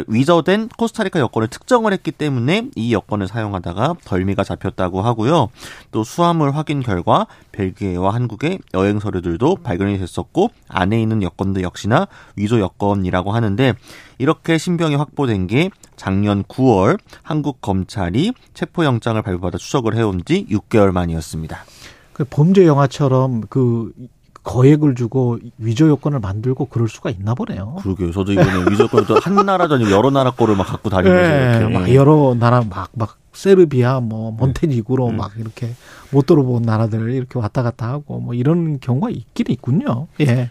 위저된 코스타리카 여권을 특정을 했기 때문에 이 여권을 사용하다가 덜미가 잡혔다고 하고요. 또 수화물 확인 결과 벨기에와 한국의 여행 서류들도 발견이 됐었고 안에 있는 여권도 역시나 위조 여권이라고 하는데 이렇게 신병이 확보된 게 작년 9월 한국 검찰이 체포영장을 발부받아 추적을 해온 지 6개월 만이었습니다. 그 범죄 영화처럼 그 거액을 주고 위조 여권을 만들고 그럴 수가 있나 보네요. 그러게요. 저도 이거는 위조 여권을 한 나라도 아니고 여러 나라 거를 막 갖고 다니면서 네, 이렇게 막 여러 나라 막막 세르비아 뭐 몬테니그로 음. 막 이렇게 못 들어본 나라들 이렇게 왔다 갔다 하고 뭐 이런 경우가 있긴 있군요. 예.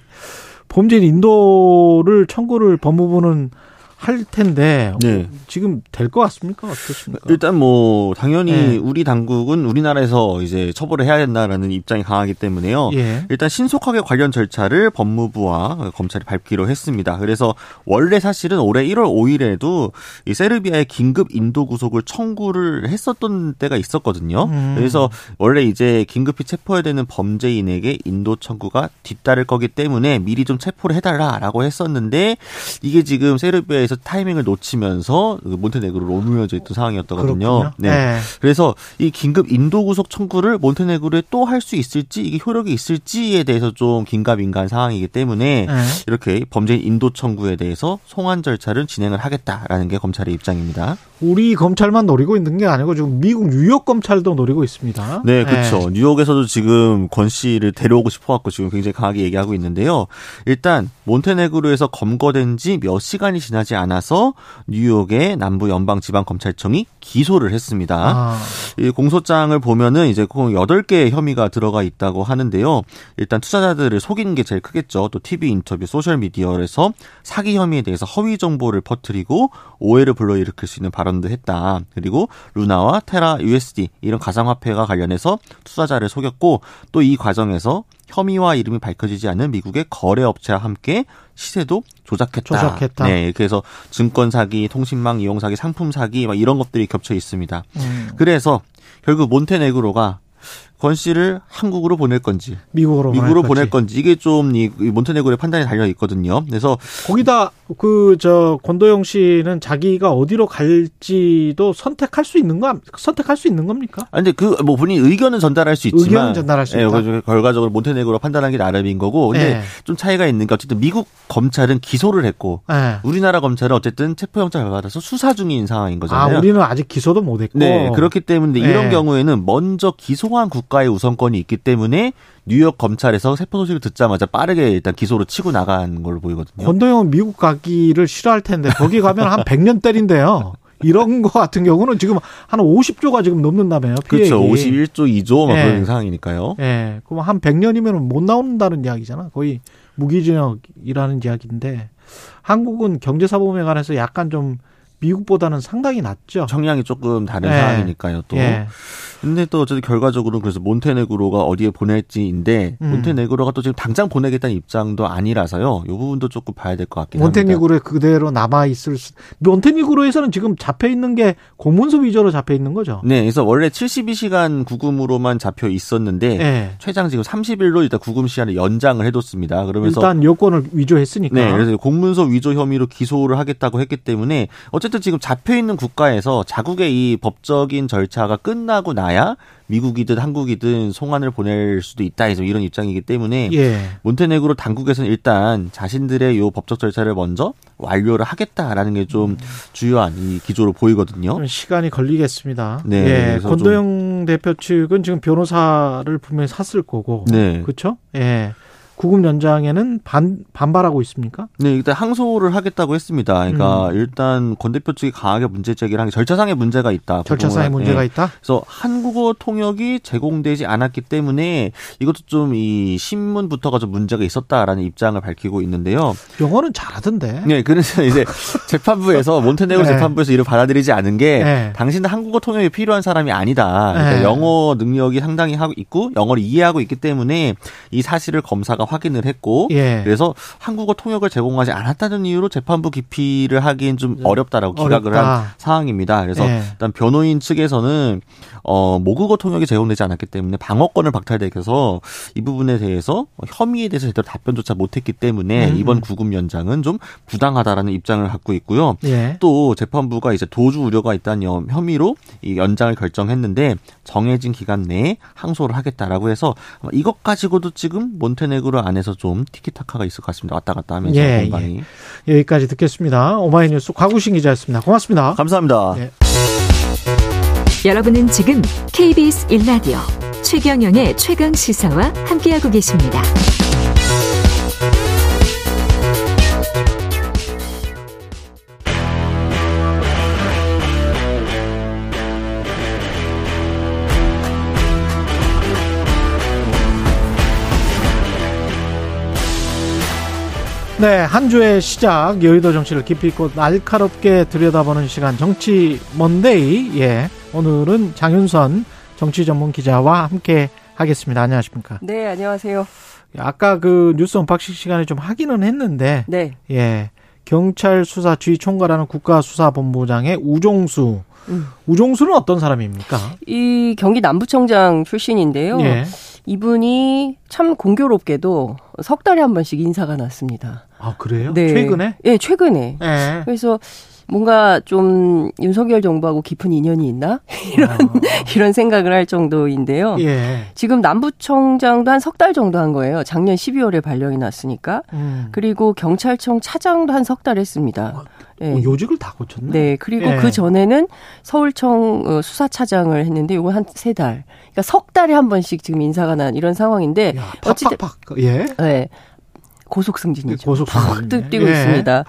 범죄인 인도를 청구를 법무부는 할 텐데 네. 지금 될 것 같습니까? 어떻습니까? 일단 뭐 당연히 네. 우리 당국은 우리나라에서 이제 처벌을 해야 된다라는 입장이 강하기 때문에요. 예. 일단 신속하게 관련 절차를 법무부와 검찰이 밟기로 했습니다. 그래서 원래 사실은 올해 1월 5일에도 이 세르비아의 긴급 인도 구속을 청구를 했었던 때가 있었거든요. 음. 그래서 원래 이제 긴급히 체포해야 되는 범죄인에게 인도 청구가 뒤따를 거기 때문에 미리 좀 체포를 해달라라고 했었는데 이게 지금 세르비아 에서 타이밍을 놓치면서 그 몬테네그로로 옮겨져 있던 상황이었거든요. 그렇군요. 네. 그래서 이 긴급 인도 구속 청구를 몬테네그로에 또 할 수 있을지 이게 효력이 있을지에 대해서 좀 긴가민가한 상황이기 때문에 네. 이렇게 범죄인 인도 청구에 대해서 송환 절차를 진행을 하겠다라는 게 검찰의 입장입니다. 우리 검찰만 노리고 있는 게 아니고 지금 미국 뉴욕 검찰도 노리고 있습니다. 네, 그렇죠. 뉴욕에서도 지금 권 씨를 데려오고 싶어 갖고 지금 굉장히 강하게 얘기하고 있는데요. 일단 몬테네그로에서 검거된 지 몇 시간이 지나지 않아서 뉴욕의 남부 연방 지방 검찰청이 기소를 했습니다. 아, 이 공소장을 보면은 이제 총 8개의 혐의가 들어가 있다고 하는데요. 일단 투자자들을 속이는 게 제일 크겠죠. 또 TV 인터뷰, 소셜 미디어에서 사기 혐의에 대해서 허위 정보를 퍼뜨리고 오해를 불러일으킬 수 있는 발언도 했다. 그리고 루나와 테라 USD 이런 가상화폐가 관련해서 투자자를 속였고 또 이 과정에서 혐의와 이름이 밝혀지지 않은 미국의 거래업체와 함께 시세도 조작했다. 조작했다. 네, 그래서 증권 사기, 통신망 이용 사기, 상품 사기 막 이런 것들이 겹쳐 있습니다. 음, 그래서 결국 몬테네그로가 권 씨를 한국으로 보낼 건지 미국으로 미국으로 보낼. 건지 이게 좀 이 몬테네그로의 판단이 달려 있거든요. 그래서 거기다 그 저 권도영 씨는 자기가 어디로 갈지도 선택할 수 있는 거 선택할 수 있는 겁니까? 아 근데 그 뭐 본인 의견은 전달할 수 있지만 의견은 전달할 수 예, 있다. 그래서 결과적으로 몬테네그로 판단하는 게 나름인 거고 근데 예. 좀 차이가 있는 게 어쨌든 미국 검찰은 기소를 했고 예. 우리나라 검찰은 어쨌든 체포영장을 받아서 수사 중인 상황인 아, 거잖아요. 우리는 아직 기소도 못 했고. 네, 그렇기 때문에 네. 이런 경우에는 먼저 기소한 국 가의 우선권이 있기 때문에 뉴욕 검찰에서 세포 소식을 듣자마자 빠르게 일단 기소로 치고 나간 걸로 보이거든요. 권도영은 미국 가기를 싫어할 텐데 거기 가면 한 100년 때린대요. 이런 거 같은 경우는 지금 한 50조가 지금 넘는다며요. 피해액이. 그렇죠. 51조 2조 막 네. 그런 상황이니까요. 예. 그럼 한 100년이면 못 나온다는 이야기잖아. 거의 무기징역이라는 이야기인데 한국은 경제사범에 관해서 약간 좀 미국보다는 상당히 낮죠. 청량이 조금 다른 네. 상황이니까요. 또. 예. 근데 또 어쨌든 결과적으로는 그래서 몬테네그로가 어디에 보낼지인데 음. 몬테네그로가 또 지금 당장 보내겠다는 입장도 아니라서요. 이 부분도 조금 봐야 될 것 같긴 합니다. 몬테니그로에 그대로 남아 있을 수. 몬테니그로에서는 지금 잡혀 있는 게 공문서 위조로 잡혀 있는 거죠. 네, 그래서 원래 72시간 구금으로만 잡혀 있었는데 예. 최장 지금 30일로 일단 구금 시한을 연장을 해뒀습니다. 그러면서 일단 여권을 위조했으니까. 네, 그래서 공문서 위조 혐의로 기소를 하겠다고 했기 때문에 어쨌든 지금 잡혀 있는 국가에서 자국의 이 법적인 절차가 끝나고 나야 미국이든 한국이든 송환을 보낼 수도 있다 해서 이런 입장이기 때문에 예. 몬테네그로 당국에서는 일단 자신들의 요 법적 절차를 먼저 완료를 하겠다라는 게 좀 주요한 이 기조로 보이거든요. 좀 시간이 걸리겠습니다. 네, 예. 권도영 대표 측은 지금 변호사를 분명히 샀을 거고. 네. 그렇죠? 예. 구금 연장에는 반 반발하고 있습니까? 네, 일단 항소를 하겠다고 했습니다. 그러니까 음. 일단 권 대표 측이 강하게 문제 제기를 한 게 절차상의 문제가 있다. 절차상의 부분은. 문제가 네. 있다. 그래서 한국어 통역이 제공되지 않았기 때문에 이것도 좀 이 신문부터가 좀 문제가 있었다라는 입장을 밝히고 있는데요. 영어는 잘하던데. 네, 그래서 이제 <laughs> 재판부에서 몬테네그로 네. 재판부에서 이를 받아들이지 않은 게 네. 당신은 한국어 통역이 필요한 사람이 아니다. 그러니까 네. 영어 능력이 상당히 하고 있고 영어를 이해하고 있기 때문에 이 사실을 검사가 확인을 했고 예. 그래서 한국어 통역을 제공하지 않았다는 이유로 재판부 기피를 하기엔 좀 어렵다라고 기각을 어렵다. 한 상황입니다. 그래서 예. 일단 변호인 측에서는 어 모국어 통역이 제공되지 않았기 때문에 방어권을 박탈되어서 이 부분에 대해서 혐의에 대해서 제대로 답변조차 못했기 때문에 음. 이번 구금 연장은 좀 부당하다라는 입장을 갖고 있고요. 예. 또 재판부가 이제 도주 우려가 있다는 혐- 혐의로 이 연장을 결정했는데 정해진 기간 내에 항소를 하겠다라고 해서 이것 가지고도 지금 몬테네그로 안에서 좀 티키타카가 있을 것 같습니다. 왔다 갔다 하면서 예, 공방이. 여기까지 듣겠습니다. 오마이뉴스 과구신 기자였습니다. 고맙습니다. 감사합니다. 예. 여러분은 지금 KBS 1라디오 최경영의 최강 시사와 함께하고 계십니다. 네, 한 주의 시작 여의도 정치를 깊이 있고 날카롭게 들여다보는 시간 정치 Monday. 예. 오늘은 장윤선 정치 전문 기자와 함께 하겠습니다. 안녕하십니까? 네, 안녕하세요. 아까 그 뉴스 unboxing 시간에 좀 하기는 했는데 네. 예. 경찰 수사 주의 총괄하는 국가수사본부장의 우종수. 음. 우종수는 어떤 사람입니까? 이 경기 남부청장 출신인데요. 예. 이분이 참 공교롭게도 석 달에 한 번씩 인사가 났습니다. 아, 그래요? 네. 최근에? 예, 최근에. 예. 그래서 뭔가 좀 윤석열 정부하고 깊은 인연이 있나? <laughs> 이런, <laughs> 이런 생각을 할 정도인데요. 예. 지금 남부청장도 한 석 달 정도 한 거예요. 작년 12월에 발령이 났으니까. 음. 그리고 경찰청 차장도 한 석 달 했습니다. 예. 어, 요직을 다 고쳤네. 네, 그리고 예. 그 전에는 서울청 어, 수사차장을 했는데 이거 한 세 달. 그러니까 석 달에 한 번씩 지금 인사가 난 이런 상황인데 야, 어찌됐. 예. 네. 고속 승진이죠. 고속 팍 승진이네. 뛰고 예. 있습니다.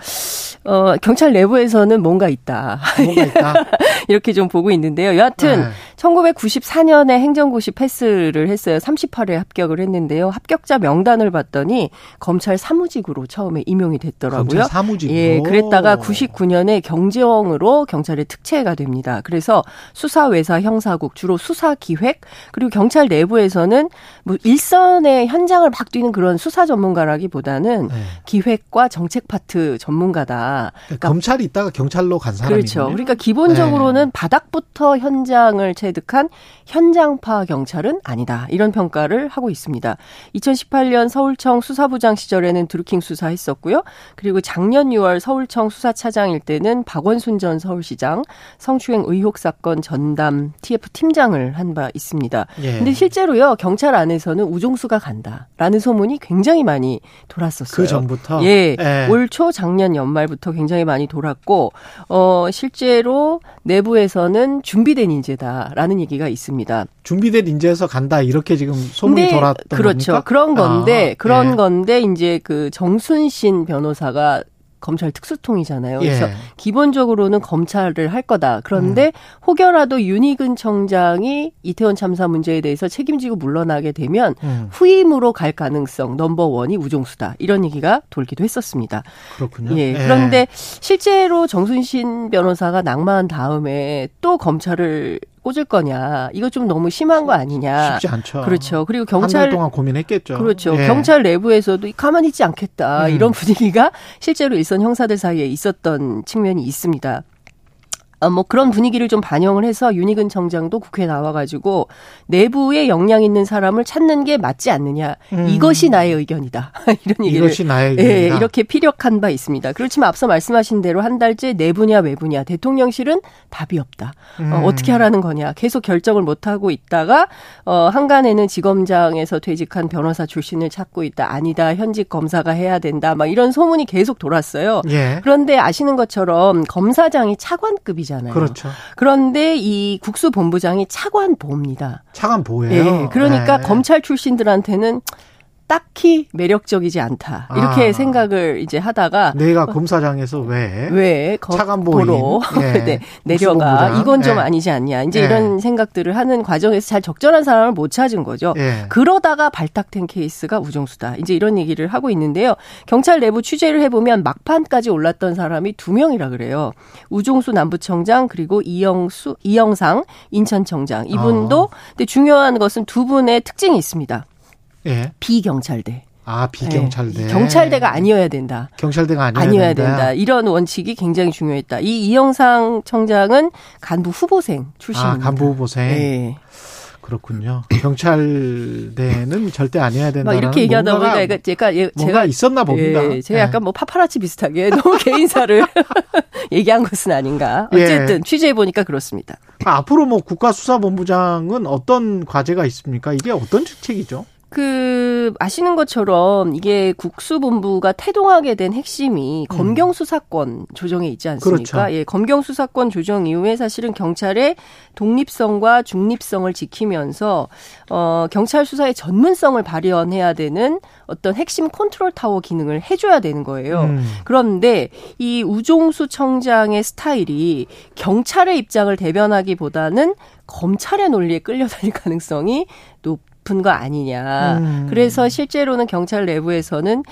어, 경찰 내부에서는 뭔가 있다. 뭔가 있다. <laughs> 이렇게 좀 보고 있는데요. 여하튼 네. 1994년에 행정고시 패스를 했어요. 38회 합격을 했는데요. 합격자 명단을 봤더니 검찰 사무직으로 처음에 임용이 됐더라고요. 검찰 사무직으로. 예, 그랬다가 99년에 경제형으로 경찰의 특채가 됩니다. 그래서 수사 외사 형사국 주로 수사 기획 그리고 경찰 내부에서는 뭐 일선의 현장을 막 뛰는 그런 수사 전문가라기보다는 네. 기획과 정책 파트 전문가다. 그러니까 검찰이 있다가 경찰로 간 사람이네요. 그렇죠. 그러니까 기본적으로는 네. 바닥부터 현장을 체득한 현장파 경찰은 아니다. 이런 평가를 하고 있습니다. 2018년 서울청 수사부장 시절에는 드루킹 수사했었고요. 그리고 작년 6월 서울청 수사차장일 때는 박원순 전 서울시장 성추행 의혹 사건 전담 TF 팀장을 한 바 있습니다. 예. 근데 실제로요 경찰 안에서는 우종수가 간다라는 소문이 굉장히 많이 돌았었어요. 그 전부터 예, 예. 올 초 작년 연말부터 굉장히 많이 돌았고 어 실제로 내부에서는 준비된 인재다라는 얘기가 있습니다. 준비된 인재에서 간다 이렇게 지금 소문이 근데 돌았던 그렇죠. 겁니까? 그런 건데 아, 그런 예. 건데 이제 그 정순신 변호사가 검찰 특수통이잖아요. 그래서 예. 기본적으로는 검찰을 할 거다. 그런데 음. 혹여라도 윤희근 청장이 이태원 참사 문제에 대해서 책임지고 물러나게 되면 음, 후임으로 갈 가능성 넘버 원이 우종수다. 이런 얘기가 돌기도 했었습니다. 그렇군요. 예. 그런데 실제로 정순신 변호사가 낙마한 다음에 또 검찰을 꽂을 거냐. 이거 좀 너무 심한 거 아니냐. 쉽지 않죠. 그렇죠. 그리고 한달 경찰 동안 고민했겠죠. 그렇죠. 예. 경찰 내부에서도 가만히 있지 않겠다. 음. 이런 분위기가 실제로 일선 형사들 사이에 있었던 측면이 있습니다. 아, 뭐 그런 분위기를 좀 반영을 해서 윤희근 청장도 국회에 나와가지고 내부에 역량 있는 사람을 찾는 게 맞지 않느냐. 음. 이것이 나의 의견이다. <laughs> 이런 얘기를 이것이 나의 예, 의견이다. 이렇게 피력한 바 있습니다. 그렇지만 앞서 말씀하신 대로 한 달째 내부냐 외부냐 대통령실은 답이 없다. 음. 어, 어떻게 하라는 거냐. 계속 결정을 못 하고 있다가 어, 한간에는 지검장에서 퇴직한 변호사 출신을 찾고 있다. 아니다. 현직 검사가 해야 된다. 막 이런 소문이 계속 돌았어요. 예. 그런데 아시는 것처럼 검사장이 차관급이 잖아요. 그렇죠. 그런데 이 국수본부장이 차관보입니다. 차관 보호예요. 예, 그러니까 예. 검찰 출신들한테는 딱히 매력적이지 않다. 이렇게 아. 생각을 이제 하다가 내가 검사장에서 왜? 왜 차관보인, 거로 <laughs> 예, 네, 내려가. 이건 좀 예. 아니지 않냐. 이제 예. 이런 생각들을 하는 과정에서 잘 적절한 사람을 못 찾은 거죠. 예. 그러다가 발탁된 케이스가 우종수다. 이제 이런 얘기를 하고 있는데요. 경찰 내부 취재를 해보면 막판까지 올랐던 사람이 두 명이라 그래요. 우종수 남부청장 그리고 이영수 이영상 인천청장 이분도 어. 근데 중요한 것은 두 분의 특징이 있습니다. 예. 비경찰대. 아 비경찰대. 네. 경찰대가 아니어야 된다. 경찰대가 아니어야, 아니어야 된다. 된다. 이런 원칙이 굉장히 중요했다. 이 이영상 청장은 간부 후보생 출신입니다. 아 간부 후보생. 네. 그렇군요. 경찰대는 절대 아니어야 된다. 막 이렇게 얘기하다 보니까 제가, 제가 예, 뭔가 있었나 봅니다. 예, 제가 예. 약간 뭐 파파라치 비슷하게 <laughs> 너무 개인사를 <laughs> 얘기한 것은 아닌가. 예. 어쨌든 취재해 보니까 그렇습니다. 아, 앞으로 뭐 국가수사본부장은 어떤 과제가 있습니까? 이게 어떤 직책이죠? 그 아시는 것처럼 이게 국수본부가 태동하게 된 핵심이 검경 수사권 조정에 있지 않습니까? 그렇죠. 예, 검경 수사권 조정 이후에 사실은 경찰의 독립성과 중립성을 지키면서 어 경찰 수사의 전문성을 발현해야 되는 어떤 핵심 컨트롤 타워 기능을 해줘야 되는 거예요. 음. 그런데 이 우종수 청장의 스타일이 경찰의 입장을 대변하기보다는 검찰의 논리에 끌려다닐 가능성이 높. 높은 거 아니냐. 음. 그래서 실제로는 경찰 내부에서는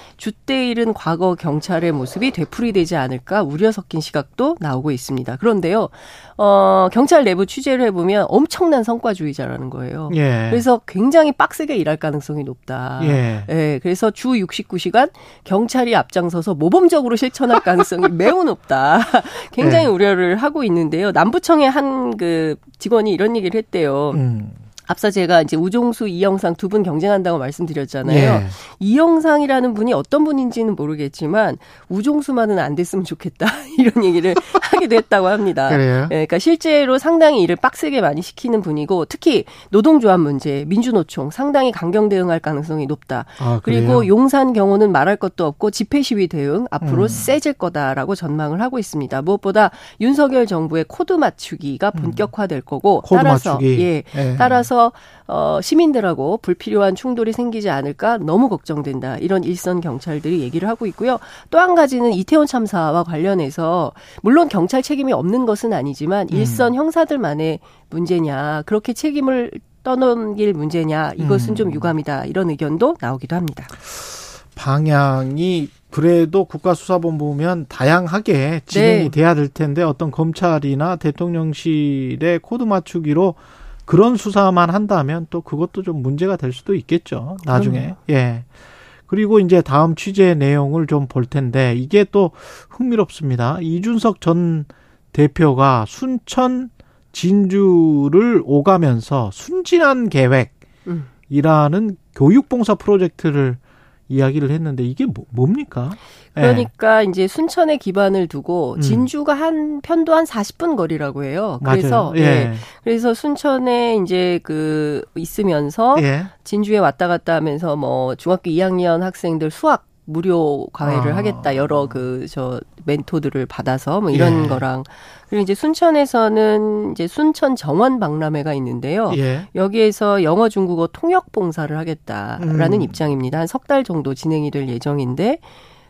잃은 과거 경찰의 모습이 되풀이되지 않을까 우려 섞인 시각도 나오고 있습니다. 그런데요, 어, 경찰 내부 취재를 해보면 엄청난 성과주의자라는 거예요. 예. 그래서 굉장히 빡세게 일할 가능성이 높다. 예. 예, 그래서 주 69시간 경찰이 앞장서서 모범적으로 실천할 가능성이 <laughs> 매우 높다. 굉장히 예. 우려를 하고 있는데요. 남부청의 한 그 직원이 이런 얘기를 했대요. 음. 앞서 제가 이제 우종수, 이영상 두 분 경쟁한다고 말씀드렸잖아요. 예. 이영상이라는 분이 어떤 분인지는 모르겠지만 우종수만은 안 됐으면 좋겠다 <laughs> 이런 얘기를 하기도 했다고 합니다. 그래요? 예, 그러니까 실제로 상당히 일을 빡세게 많이 시키는 분이고 특히 노동조합 문제, 민주노총 상당히 강경 대응할 가능성이 높다. 아, 그리고? 용산 경우는 말할 것도 없고 집회 시위 대응 앞으로 음. 세질 거다라고 전망을 하고 있습니다. 무엇보다 윤석열 정부의 코드 맞추기가 본격화될 거고 음. 코드 따라서 맞추기. 예, 예. 따라서 어, 시민들하고 불필요한 충돌이 생기지 않을까 너무 걱정된다. 이런 일선 경찰들이 얘기를 하고 있고요. 또 한 가지는 이태원 참사와 관련해서 물론 경찰 책임이 없는 것은 아니지만 음. 일선 형사들만의 문제냐 그렇게 책임을 떠넘길 문제냐 이것은 음. 좀 유감이다. 이런 의견도 나오기도 합니다. 방향이 그래도 국가수사본부면 다양하게 진행이 네. 돼야 될 텐데 어떤 검찰이나 대통령실의 코드 맞추기로 그런 수사만 한다면 또 그것도 좀 문제가 될 수도 있겠죠. 나중에. 예. 그리고 이제 다음 취재 내용을 좀 볼 텐데 이게 또 흥미롭습니다. 이준석 전 대표가 순천 진주를 오가면서 순진한 계획이라는 음. 교육봉사 프로젝트를 이야기를 했는데 이게 뭐, 뭡니까? 예. 그러니까 이제 순천에 기반을 두고 음. 진주가 한 편도 한 40분 거리라고 해요. 그래서 예. 예. 그래서 순천에 이제 그 있으면서 예. 진주에 왔다 갔다 하면서 뭐 중학교 2학년 학생들 수학 무료 과외를 아. 하겠다 여러 그 저 멘토들을 받아서 뭐 이런 예. 거랑 그리고 이제 순천에서는 이제 순천 정원 박람회가 있는데요. 예. 여기에서 영어 중국어 통역 봉사를 하겠다라는 음. 입장입니다. 한 석 달 정도 진행이 될 예정인데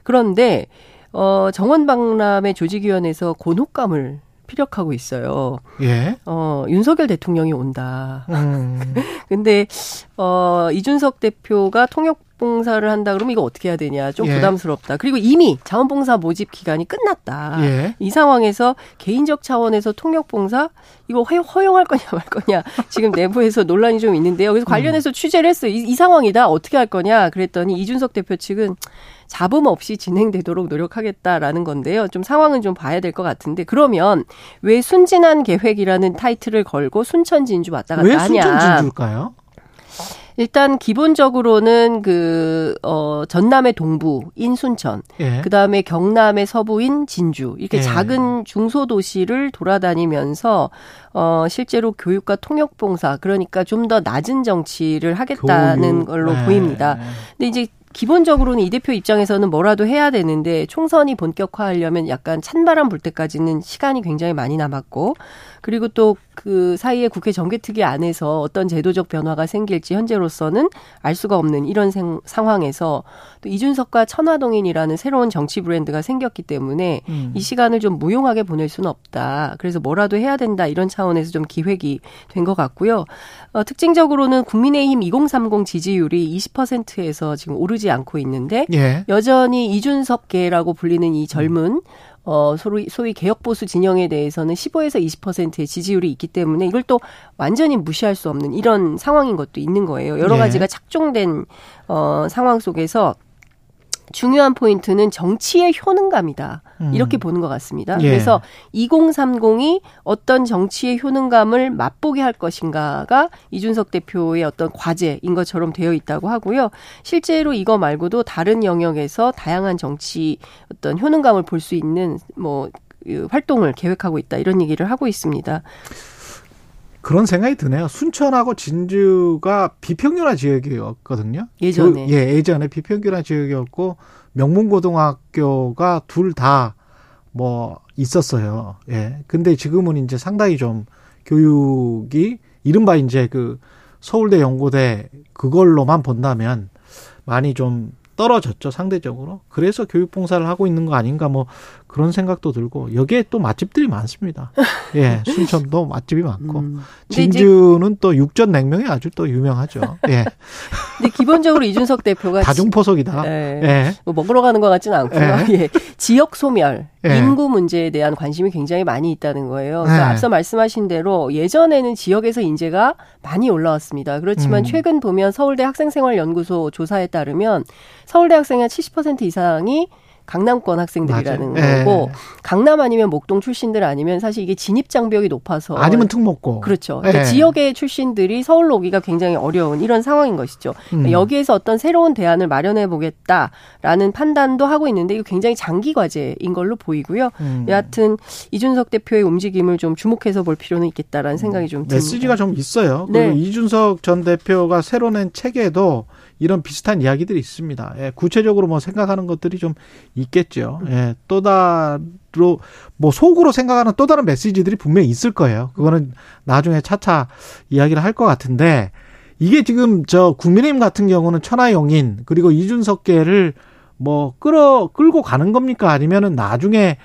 그런데 어 정원 박람회 조직위원회에서 곤혹감을 피력하고 있어요. 예. 어 윤석열 대통령이 온다. 음. <laughs> 근데 어 이준석 대표가 통역 봉사를 한다 그러면 이거 어떻게 해야 되냐 좀 예. 부담스럽다. 그리고 이미 자원봉사 모집 기간이 끝났다. 예. 이 상황에서 개인적 차원에서 통역 봉사 이거 허- 허용할 거냐 말 거냐 지금 내부에서 논란이 좀 있는데요. 그래서 관련해서 취재를 했어요. 이, 이 상황이다 어떻게 할 거냐 그랬더니 이준석 대표 측은 잡음 없이 진행되도록 노력하겠다라는 건데요. 좀 상황은 좀 봐야 될 것 같은데 그러면 왜 순진한 계획이라는 타이틀을 걸고 순천 진주 왔다 갔다 왜 하냐? 순천 진주일까요? 일단 기본적으로는 그, 어, 전남의 동부, 인 순천, 예. 그 다음에 경남의 서부인 진주, 이렇게 예. 작은 중소도시를 돌아다니면서, 어, 실제로 교육과 통역봉사, 그러니까 좀 더 낮은 정치를 하겠다는 교육. 걸로 네. 보입니다. 근데 이제 기본적으로는 이 대표 입장에서는 뭐라도 해야 되는데 총선이 본격화하려면 약간 찬바람 불 때까지는 시간이 굉장히 많이 남았고 그리고 또 그 사이에 국회 정개특위 안에서 어떤 제도적 변화가 생길지 현재로서는 알 수가 없는 이런 생- 상황에서 또 이준석과 천화동인이라는 새로운 정치 브랜드가 생겼기 때문에 음. 이 시간을 좀 무용하게 보낼 수는 없다. 그래서 뭐라도 해야 된다 이런 차원에서 좀 기획이 된 것 같고요. 어, 특징적으로는 국민의힘 2030 지지율이 20%에서 지금 오르지 않고 있는데 예. 여전히 이준석계라고 불리는 이 젊은 어, 소위, 소위 개혁보수 진영에 대해서는 15에서 20%의 지지율이 있기 때문에 이걸 또 완전히 무시할 수 없는 이런 상황인 것도 있는 거예요. 여러 예. 가지가 착종된, 어, 상황 속에서 중요한 포인트는 정치의 효능감이다. 음. 이렇게 보는 것 같습니다. 예. 그래서 2030이 어떤 정치의 효능감을 맛보게 할 것인가가 이준석 대표의 어떤 과제인 것처럼 되어 있다고 하고요. 실제로 이거 말고도 다른 영역에서 다양한 정치 어떤 효능감을 볼 수 있는 뭐그 활동을 계획하고 있다 이런 얘기를 하고 있습니다. 그런 생각이 드네요. 순천하고 진주가 비평균화 지역이었거든요. 예전에. 그- 예, 예전에 비평균화 지역이었고 명문고등학교가 둘 다 뭐 있었어요. 예. 근데 지금은 이제 상당히 좀 교육이 이른바 이제 그 서울대 연고대 그걸로만 본다면 많이 좀 떨어졌죠 상대적으로 그래서 교육 봉사를 하고 있는 거 아닌가 뭐 그런 생각도 들고 여기에 또 맛집들이 많습니다 예 순천도 맛집이 많고 음. 이제 진주는 또 육전 냉면이 아주 또 유명하죠 예 근데 기본적으로 이준석 대표가 다중포석이다 예. 예 뭐 먹으러 가는 것 같지는 않고요. 예. <laughs> 예. 지역 소멸, 예. 인구 문제에 대한 관심이 굉장히 많이 있다는 거예요. 네. 앞서 말씀하신 대로 예전에는 지역에서 인재가 많이 올라왔습니다. 그렇지만 음. 최근 보면 서울대 학생생활연구소 조사에 따르면 서울대 학생의 70% 이상이 강남권 학생들이라는 맞아요. 거고 예. 강남 아니면 목동 출신들 아니면 사실 이게 진입 장벽이 높아서 아니면 특목고 그렇죠. 예. 그러니까 지역의 출신들이 서울로 오기가 굉장히 어려운 이런 상황인 것이죠. 음. 여기에서 어떤 새로운 대안을 마련해 보겠다라는 판단도 하고 있는데 이거 굉장히 장기 과제인 걸로 보이고요. 음. 여하튼 이준석 대표의 움직임을 좀 주목해서 볼 필요는 있겠다라는 생각이 좀 듭니다. 메시지가 좀 있어요. 네. 그리고 이준석 전 대표가 새로 낸 책에도 이런 비슷한 이야기들이 있습니다. 예, 구체적으로 뭐 생각하는 것들이 좀 있겠죠. 예, 또 다로 뭐 속으로 생각하는 또 다른 메시지들이 분명히 있을 거예요. 그거는 나중에 차차 이야기를 할 것 같은데 이게 지금 저 국민의힘 같은 경우는 천하용인 그리고 이준석계를 뭐 끌어 끌고 가는 겁니까? 아니면은 나중에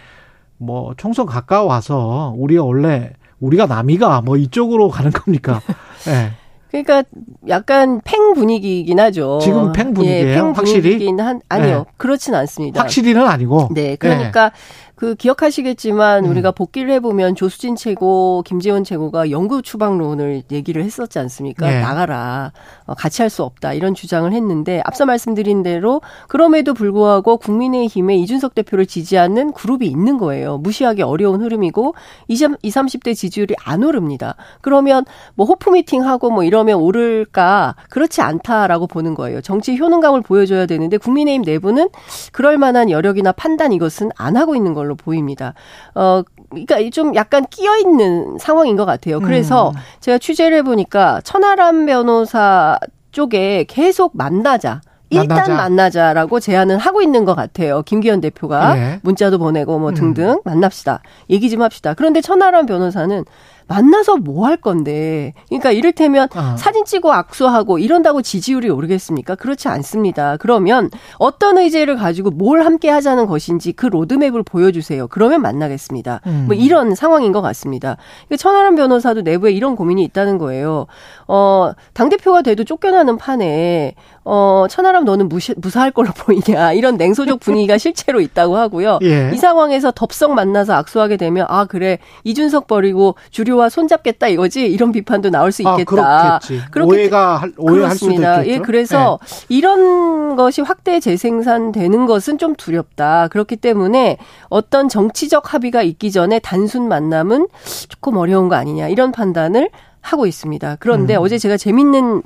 뭐 총선 가까워와서 우리가 원래 우리가 남이가 뭐 이쪽으로 가는 겁니까? <laughs> 예. 그러니까 약간 팽 분위기이긴 하죠. 지금 팽 분위기예요? 예, 팽 확실히? 한 아니요. 네. 그렇진 않습니다. 확실히는 아니고. 네, 그러니까 그 기억하시겠지만 음. 우리가 복귀를 해보면 조수진 최고, 김재원 최고가 영구 추방론을 얘기를 했었지 않습니까? 네. 나가라, 어, 같이 할 수 없다 이런 주장을 했는데 앞서 말씀드린 대로 그럼에도 불구하고 국민의힘에 이준석 대표를 지지하는 그룹이 있는 거예요. 무시하기 어려운 흐름이고 20, 20 30대 지지율이 안 오릅니다. 그러면 뭐 호프 미팅하고 뭐 이러면 오를까 그렇지 않다라고 보는 거예요. 정치 효능감을 보여줘야 되는데 국민의힘 내부는 그럴 만한 여력이나 판단 이것은 안 하고 있는 걸로 보입니다. 어, 그러니까 좀 약간 끼어 있는 상황인 것 같아요. 그래서 음. 제가 취재를 해보니까 천하람 변호사 쪽에 계속 만나자. 일단 만나자. 라고 제안은 하고 있는 것 같아요. 김기현 대표가 예. 문자도 보내고 뭐 음. 등등 만납시다. 얘기 좀 합시다. 그런데 천하람 변호사는 만나서 뭐 할 건데. 그러니까 이를테면 아. 사진 찍고 악수하고 이런다고 지지율이 오르겠습니까? 그렇지 않습니다. 그러면 어떤 의제를 가지고 뭘 함께 하자는 것인지 그 로드맵을 보여주세요. 그러면 만나겠습니다. 음. 뭐 이런 상황인 것 같습니다. 그러니까 천하람 변호사도 내부에 이런 고민이 있다는 거예요. 어, 당대표가 돼도 쫓겨나는 판에, 어, 천하람 너는 무시, 무사할 걸로 <laughs> 보이냐. 이런 냉소적 분위기가 실제로 있다고 하고요. 예. 이 상황에서 덥석 만나서 악수하게 되면, 아, 그래. 이준석 버리고 주류와 손잡겠다 이거지? 이런 비판도 나올 수 아, 있겠다. 그렇겠지. 그렇게 오해가 할, 오해할 수도. 있겠죠. 예, 그래서 이런 것이 확대 재생산되는 것은 좀 두렵다. 그렇기 때문에 어떤 정치적 합의가 있기 전에 단순 만남은 조금 어려운 거 아니냐 이런 판단을 하고 있습니다. 그런데 음. 어제 제가 재밌는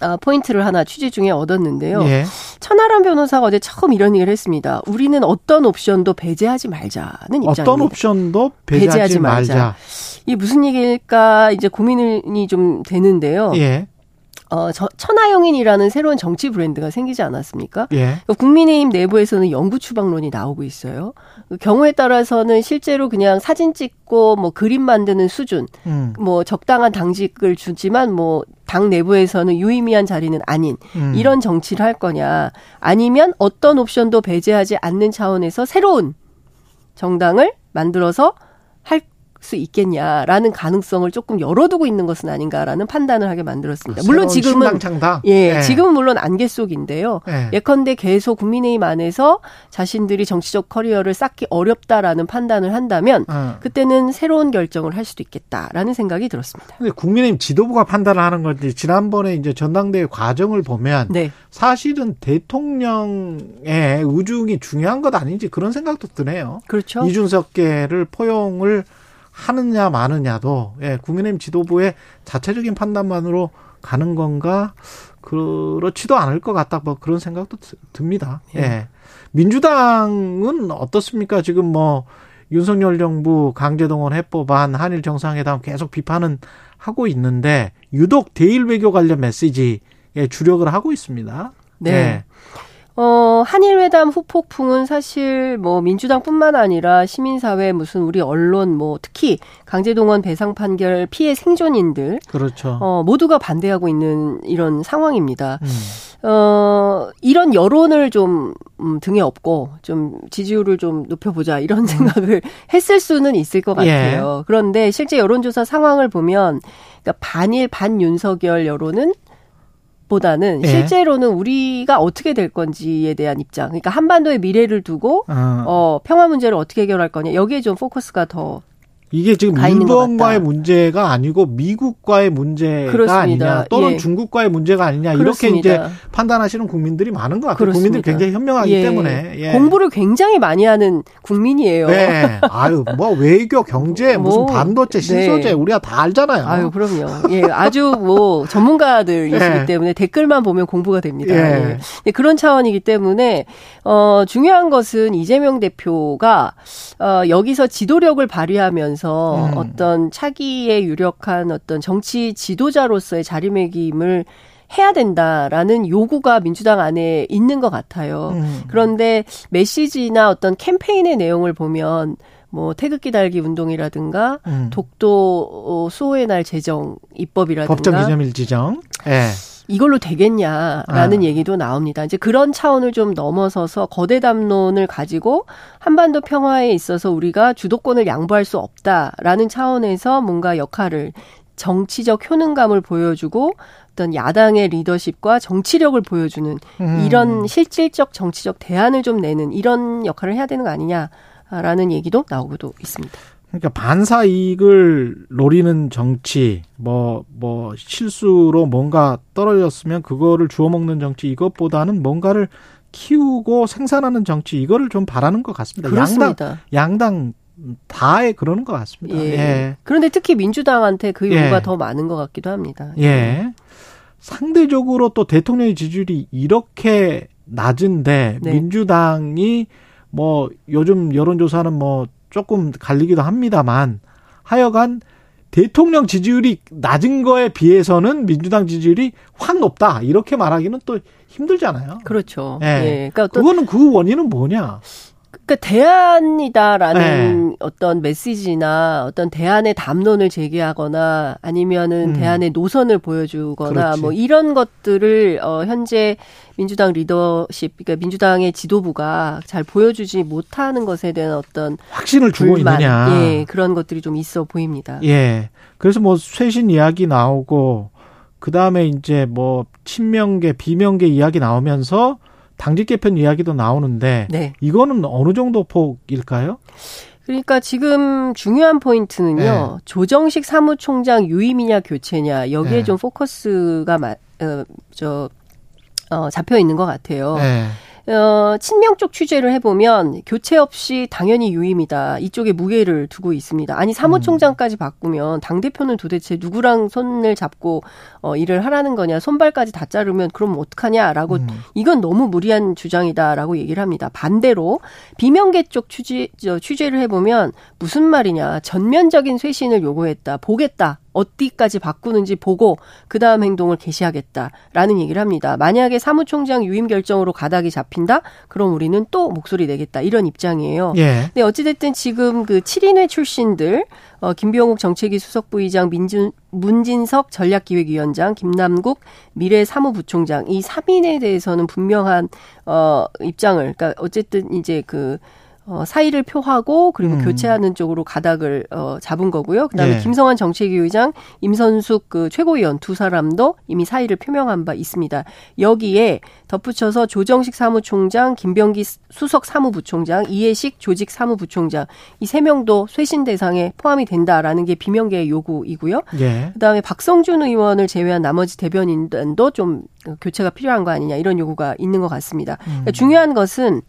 아, 포인트를 하나 취재 중에 얻었는데요. 예. 예. 천하람 변호사가 어제 처음 이런 얘기를 했습니다. 우리는 어떤 옵션도 배제하지 말자는 입장입니다. 어떤 옵션도 배제하지, 배제하지 말자. 말자. 이게 무슨 얘기일까 이제 고민이 좀 되는데요. 예. 어, 저, 천하영인이라는 새로운 정치 브랜드가 생기지 않았습니까? 예. 국민의힘 내부에서는 영구 추방론이 나오고 있어요. 그 경우에 따라서는 실제로 그냥 사진 찍고 뭐 그림 만드는 수준, 음. 뭐 적당한 당직을 주지만 뭐 당 내부에서는 유의미한 자리는 아닌 음. 이런 정치를 할 거냐, 아니면 어떤 옵션도 배제하지 않는 차원에서 새로운 정당을 만들어서 할 수 있겠냐라는 가능성을 조금 열어두고 있는 것은 아닌가라는 판단을 하게 만들었습니다. 물론 지금은. 예, 네. 지금은 물론 안개 속인데요. 네. 예컨대 계속 국민의힘 안에서 자신들이 정치적 커리어를 쌓기 어렵다라는 판단을 한다면 어. 그때는 새로운 결정을 할 수도 있겠다라는 생각이 들었습니다. 근데 국민의힘 지도부가 판단을 하는 건지 지난번에 이제 전당대회 과정을 보면 네. 사실은 대통령의 우중이 중요한 것 아닌지 그런 생각도 드네요. 그렇죠. 이준석계를 포용을 하느냐 마느냐도 예, 국민의힘 지도부의 자체적인 판단만으로 가는 건가 그렇지도 않을 것 같다 뭐 그런 생각도 듭니다. 예. 예. 민주당은 어떻습니까? 지금 뭐 윤석열 정부 강제동원 해법안 한일 정상회담 계속 비판은 하고 있는데 유독 대일 외교 관련 메시지에 주력을 하고 있습니다. 네. 예. 어, 한일회담 후폭풍은 사실 뭐 민주당뿐만 아니라 시민사회 무슨 우리 언론 뭐 특히 강제동원 배상 판결 피해 생존인들 그렇죠. 어, 모두가 반대하고 있는 이런 상황입니다. 음. 어, 이런 여론을 좀 음, 등에 업고 좀 지지율을 좀 높여보자 이런 생각을 <laughs> 했을 수는 있을 것 음. 예. 같아요. 그런데 실제 여론조사 상황을 보면 그러니까 반일 반윤석열 여론은 보다는 예. 실제로는 우리가 어떻게 될 건지에 대한 입장. 그러니까 한반도의 미래를 두고 어, 어, 평화 문제를 어떻게 해결할 거냐. 여기에 좀 포커스가 더 이게 지금 일본과의. 문제가 아니고 미국과의 문제가 그렇습니다. 아니냐 또는 예. 중국과의 문제가 아니냐 이렇게 이제 그렇습니다. 판단하시는 국민들이 많은 것 같아요. 국민들이 굉장히 현명하기 예. 때문에 예. 공부를 굉장히 많이 하는 국민이에요. 네. 아유 뭐 외교 경제 무슨 뭐, 반도체 신소재 네. 우리가 다 알잖아요. 아유, 그럼요. 예, 아주 뭐 전문가들이시기 예. 때문에 댓글만 보면 공부가 됩니다. 예. 예. 네, 그런 차원이기 때문에 어 중요한 것은 이재명 대표가 어 여기서 지도력을 발휘하면서 음. 어떤 차기에 유력한 어떤 정치 지도자로서의 자리매김을 해야 된다라는 요구가 민주당 안에 있는 것 같아요. 음. 그런데 메시지나 어떤 캠페인의 내용을 보면 뭐 태극기 달기 운동이라든가 음. 독도 어, 수호의 날 제정 입법이라든가 법정 기념일 지정. 예. 이걸로 되겠냐라는 아. 얘기도 나옵니다. 이제 그런 차원을 좀 넘어서서 거대 담론을 가지고 한반도 평화에 있어서 우리가 주도권을 양보할 수 없다라는 차원에서 뭔가 역할을 정치적 효능감을 보여주고 어떤 야당의 리더십과 정치력을 보여주는 음. 이런 실질적 정치적 대안을 좀 내는 이런 역할을 해야 되는 거 아니냐라는 얘기도 나오고도 있습니다. 그러니까 반사 이익을 노리는 정치, 뭐, 뭐, 실수로 뭔가 떨어졌으면 그거를 주워 먹는 정치, 이것보다는 뭔가를 키우고 생산하는 정치, 이거를 좀 바라는 것 같습니다. 양당, 그렇습니다. 양당 다에 그러는 것 같습니다. 예. 예. 그런데 특히 민주당한테 그 예. 요구가 더 많은 것 같기도 합니다. 예. 상대적으로 또 대통령의 지지율이 이렇게 낮은데 네. 민주당이 뭐 요즘 여론조사는 뭐 조금 갈리기도 합니다만 하여간 대통령 지지율이 낮은 거에 비해서는 민주당 지지율이 확 높다 이렇게 말하기는 또 힘들잖아요. 그렇죠. 예. 예. 그러니까 그거는 그 원인은 뭐냐? 그러니까 대안이다라는 네. 어떤 메시지나 어떤 대안의 담론을 제기하거나 아니면은 음. 대안의 노선을 보여주거나 그렇지. 뭐 이런 것들을 어 현재 민주당 리더십 그러니까 민주당의 지도부가 잘 보여주지 못하는 것에 대한 어떤 확신을 주고 불만, 있느냐? 예, 그런 것들이 좀 있어 보입니다. 예. 그래서 뭐 쇄신 이야기 나오고 그 다음에 이제 뭐 친명계, 비명계 이야기 나오면서 당직 개편 이야기도 나오는데 네. 이거는 어느 정도 폭일까요? 그러니까 지금 중요한 포인트는요. 네. 조정식 사무총장 유임이냐 교체냐 여기에 네. 좀 포커스가 마, 어, 저 어, 잡혀 있는 것 같아요. 예. 어, 친명 쪽 취재를 해보면 교체 없이 당연히 유임이다. 이쪽에 무게를 두고 있습니다. 아니 사무총장까지 바꾸면 당 대표는 도대체 누구랑 손을 잡고 어, 일을 하라는 거냐? 손발까지 다 자르면 그럼 어떡하냐라고 음. 이건 너무 무리한 주장이다라고 얘기를 합니다. 반대로 비명계 쪽 취재 저, 취재를 해보면 무슨 말이냐? 전면적인 쇄신을 요구했다. 보겠다. 어디까지 바꾸는지 보고 그 다음 행동을 개시하겠다라는 얘기를 합니다. 만약에 사무총장 유임 결정으로 가닥이 잡힌다? 그럼 우리는 또 목소리 내겠다. 이런 입장이에요. 예. 네, 어찌됐든 지금 그 7인회 출신들, 어, 김병욱 정책위 수석부의장, 민준, 문진석 전략기획위원장, 김남국 미래 사무부총장, 이 3인에 대해서는 분명한, 어, 입장을, 그러니까 어쨌든 이제 그, 어, 사의를 표하고 그리고 음. 교체하는 쪽으로 가닥을 어, 잡은 거고요. 그다음에 예. 김성환 정책위 의장, 임선숙 그 최고위원 두 사람도 이미 사의를 표명한 바 있습니다. 여기에 덧붙여서 조정식 사무총장, 김병기 수석 사무부총장, 이해식 조직 사무부총장 이 세 명도 쇄신 대상에 포함이 된다라는 게 비명계의 요구이고요. 예. 그다음에 박성준 의원을 제외한 나머지 대변인도 좀 교체가 필요한 거 아니냐 이런 요구가 있는 것 같습니다. 그러니까 중요한 것은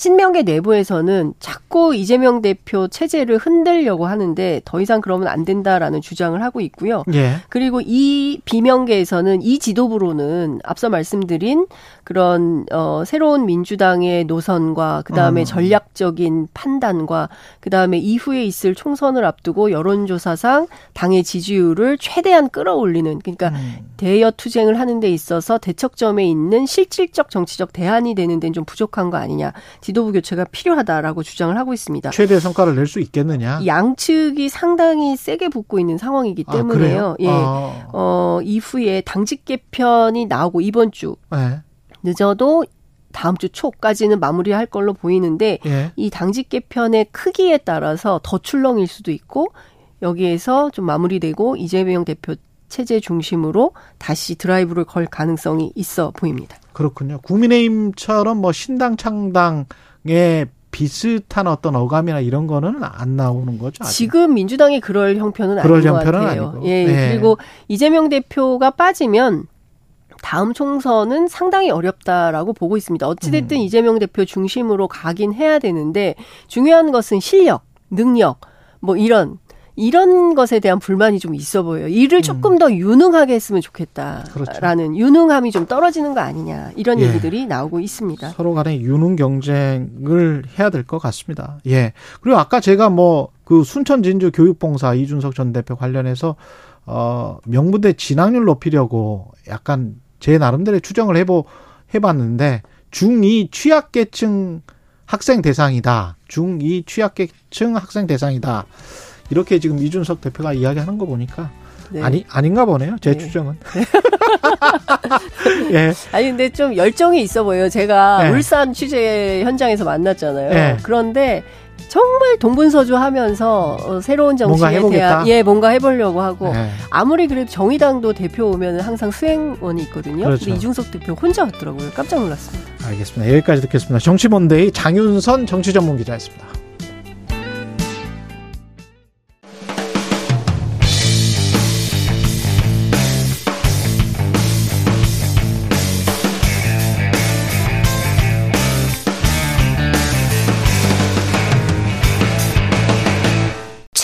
친명계 내부에서는 자꾸 이재명 대표 체제를 흔들려고 하는데 더 이상 그러면 안 된다라는 주장을 하고 있고요. 예. 그리고 이 비명계에서는 이 지도부로는 앞서 말씀드린 그런 어 새로운 민주당의 노선과 그다음에 음. 전략적인 판단과 그다음에 이후에 있을 총선을 앞두고 여론조사상 당의 지지율을 최대한 끌어올리는 그러니까 음. 대여 투쟁을 하는 데 있어서 대척점에 있는 실질적 정치적 대안이 되는 데는 좀 부족한 거 아니냐. 지도부 교체가 필요하다라고 주장을 하고 있습니다. 최대 성과를 낼 수 있겠느냐? 양측이 상당히 세게 붙고 있는 상황이기 아, 때문에요. 그래요? 예. 아, 어, 이후에 당직 개편이 나오고 이번 주 예. 늦어도 다음 주 초까지는 마무리할 걸로 보이는데 예. 이 당직 개편의 크기에 따라서 더 출렁일 수도 있고 여기에서 좀 마무리되고 이재명 대표 체제 중심으로 다시 드라이브를 걸 가능성이 있어 보입니다. 그렇군요. 국민의힘처럼 뭐 신당 창당에 비슷한 어떤 어감이나 이런 거는 안 나오는 거죠. 아직. 지금 민주당이 그럴 형편은 그럴 아닌 것 형편은 같아요. 아니고. 예. 네. 그리고 이재명 대표가 빠지면 다음 총선은 상당히 어렵다라고 보고 있습니다. 어찌됐든 음. 이재명 대표 중심으로 가긴 해야 되는데 중요한 것은 실력, 능력, 뭐 이런 이런 것에 대한 불만이 좀 있어 보여요. 일을 조금 더 유능하게 했으면 좋겠다라는 음. 그렇죠. 유능함이 좀 떨어지는 거 아니냐 이런 예. 얘기들이 나오고 있습니다. 서로 간에 유능 경쟁을 해야 될 것 같습니다. 예. 그리고 아까 제가 뭐 그 순천 진주 교육봉사 이준석 전 대표 관련해서 어 명분대 진학률 높이려고 약간 제 나름대로의 추정을 해보 해봤는데 중2 취약계층 학생 대상이다. 중2 취약계층 학생 대상이다. 이렇게 지금 이준석 대표가 이야기하는 거 보니까 네. 아니 아닌가 보네요. 제 네. 추정은. <laughs> <laughs> 예. 아니 근데 좀 열정이 있어 보여요. 제가 네. 울산 취재 현장에서 만났잖아요. 네. 그런데 정말 동분서주하면서 어, 새로운 정치에. 대한 예 뭔가 해보려고 하고 예. 아무리 그래도 정의당도 대표 오면 항상 수행원이 있거든요. 그렇죠. 이중석 대표 혼자 왔더라고요. 깜짝 놀랐습니다. 알겠습니다. 여기까지 듣겠습니다. 정치몬데이 장윤선 정치전문기자였습니다.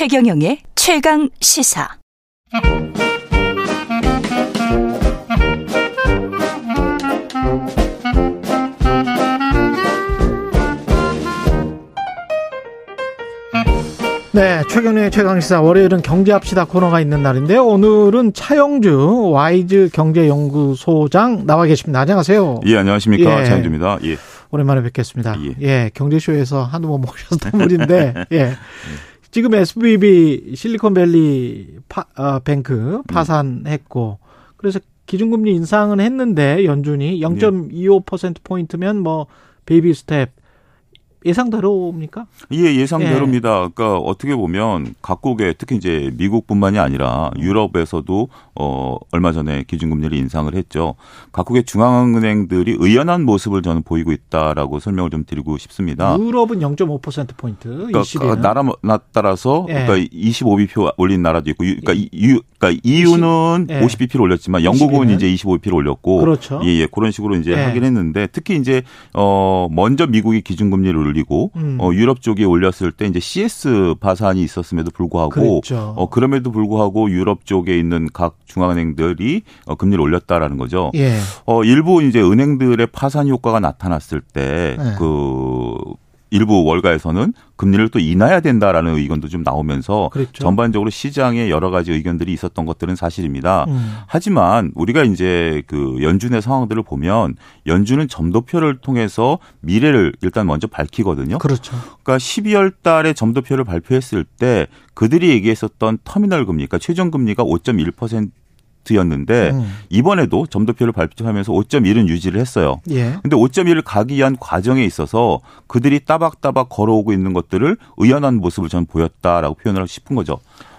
최경영의 최강 시사. 네, 최경련의 최강시사 월요일은 경제합시다 코너가 있는 날인데요. 오늘은 차영주 와이즈 경제연구소장 나와 계십니다. 안녕하세요. 예, 안녕하십니까. 예. 차영주입니다. 예. 오랜만에 뵙겠습니다. 예. 예, 경제쇼에서 한두 번 모셨던 분인데, <laughs> 예. 지금 SVB 실리콘밸리 파, 어, 뱅크 파산했고, 그래서 기준금리 인상은 했는데, 연준이 0.25%포인트면 뭐, baby step, 예상대로입니까? 예, 예상대로입니다. 그러니까 어떻게 보면 각국의 특히 이제 미국뿐만이 아니라 유럽에서도 어 얼마 전에 기준금리를 인상을 했죠. 각국의 중앙은행들이 의연한 모습을 저는 보이고 있다라고 설명을 좀 드리고 싶습니다. 유럽은 0.5%포인트, 그러니까 이 시기는. 나라 나 따라서 예. 그러니까 25bp 올린 나라도 있고 유- 그러니까 이- 유 그러니까 EU는 예. 50bp를 올렸지만 영국은 20 이제 25bp를 올렸고 그렇죠. 예, 예. 그런 식으로 이제 예. 하긴 했는데 특히 이제 어 먼저 미국이 기준금리를 올리고 음. 어 유럽 쪽에 올렸을 때 이제 CS 파산이 있었음에도 불구하고 그랬죠. 어 그럼에도 불구하고 유럽 쪽에 있는 각 중앙은행들이 어 금리를 올렸다라는 거죠. 예. 어 일부 이제 은행들의 파산 효과가 나타났을 때 네. 그 일부 월가에서는 금리를 또 인하해야 된다라는 의견도 좀 나오면서 그랬죠. 전반적으로 시장에 여러 가지 의견들이 있었던 것들은 사실입니다. 음. 하지만 우리가 이제 그 연준의 상황들을 보면 연준은 점도표를 통해서 미래를 일단 먼저 밝히거든요. 그렇죠. 그러니까 12월 달에 점도표를 발표했을 때 그들이 얘기했었던 터미널 금리, 그러니까 최종 금리가 5.1% 5%였는데 음. 이번에도 점도표를 발표하면서 5.1은 유지를 했어요. 예. 근데 5.1을 가기 위한 과정에 있어서 그들이 따박따박 걸어오고 있는 것들을 의연한 모습을 저는 보였다라고 표현을 하고 싶은 거죠.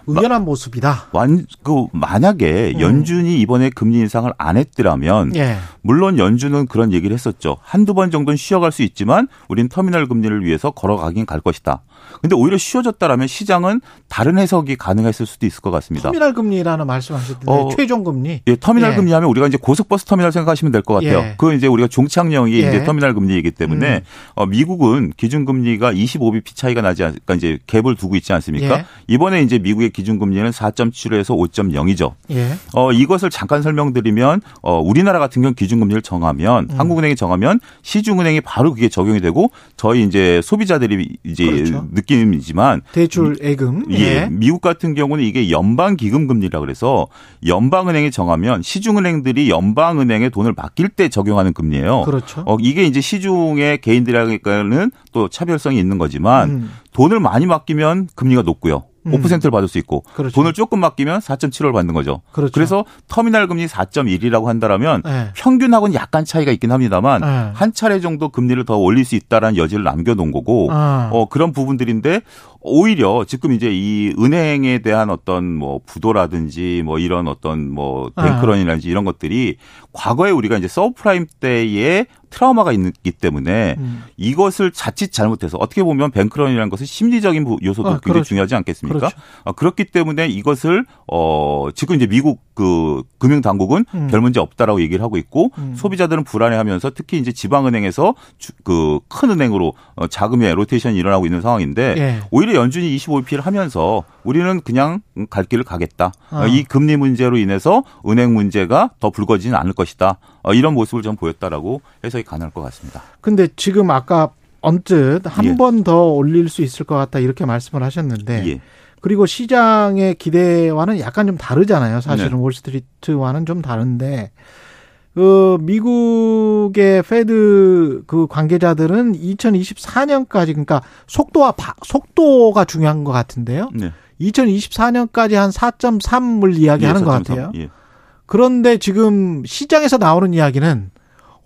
의연한 모습이다. 완, 그, 만약에 음. 연준이 이번에 금리 인상을 안 했더라면, 예. 물론 연준은 그런 얘기를 했었죠. 한두 번 정도는 쉬어갈 수 있지만, 우린 터미널 금리를 위해서 걸어가긴 갈 것이다. 근데 오히려 쉬워졌다라면 시장은 다른 해석이 가능했을 수도 있을 것 같습니다. 터미널 금리라는 말씀하셨는데 어, 최종 금리. 예, 터미널 예. 금리 하면 우리가 이제 고속버스 터미널 생각하시면 될 것 같아요. 예. 그 이제 우리가 종착역이 예. 이제 터미널 금리이기 때문에 음. 어, 미국은 기준 금리가 25bp 차이가 나지 않, 그러니까 이제 갭을 두고 있지 않습니까? 예. 이번에 이제 미국의 기준 금리는 4.7에서 5.0이죠. 예. 어, 이것을 잠깐 설명드리면, 어, 우리나라 같은 경우 기준 금리를 정하면, 음. 한국은행이 정하면 시중은행이 바로 그게 적용이 되고, 저희 이제 소비자들이 이제 그렇죠. 느낌이지만, 대출 예금. 예. 미국 같은 경우는 이게 연방 기금 금리라 그래서 연방은행이 정하면 시중은행들이 연방은행에 돈을 맡길 때 적용하는 금리예요. 그렇죠. 어, 이게 이제 시중의 개인들에게는 또 차별성이 있는 거지만 음. 돈을 많이 맡기면 금리가 높고요. 음. 5%를 받을 수 있고 그렇죠. 돈을 조금 맡기면 4.75를 받는 거죠. 그렇죠. 그래서 터미널 금리 4.1이라고 한다라면 예. 평균하고는 약간 차이가 있긴 합니다만 예. 한 차례 정도 금리를 더 올릴 수 있다라는 여지를 남겨놓은 거고 아. 어, 그런 부분들인데 오히려 지금 이제 이 은행에 대한 어떤 뭐 부도라든지 뭐 이런 어떤 뭐 아. 뱅크런이라든지 이런 것들이 과거에 우리가 이제 서브프라임 때에 트라우마가 있기 때문에 음. 이것을 자칫 잘못해서 어떻게 보면 뱅크런이라는 것은 심리적인 부- 요소도 아, 굉장히 그렇죠. 중요하지 않겠습니까? 그렇죠. 어, 그렇기 때문에 이것을 어 지금 이제 미국 그 금융 당국은 음. 별 문제 없다라고 얘기를 하고 있고 음. 소비자들은 불안해하면서 특히 이제 지방 은행에서 그 큰 은행으로 어, 자금의 로테이션이 일어나고 있는 상황인데 예. 오히려 연준이 25p를 하면서 우리는 그냥 갈 길을 가겠다. 아. 어, 이 금리 문제로 인해서 은행 문제가 더 불거지는 않을 것이다. 어, 이런 모습을 좀 보였다라고 해석이 가능할 것 같습니다. 근데 지금 아까 언뜻 한 예. 번더 올릴 수 있을 것 같다 이렇게 말씀을 하셨는데 예. 그리고 시장의 기대와는 약간 좀 다르잖아요. 사실은 네. 월스트리트와는 좀 다른데 그 미국의 페드 그 관계자들은 2024년까지 그러니까 속도와 바- 속도가 중요한 것 같은데요. 네. 2024년까지 한 4.3을 이야기하는 예, 것 4.3. 같아요. 예. 그런데 지금 시장에서 나오는 이야기는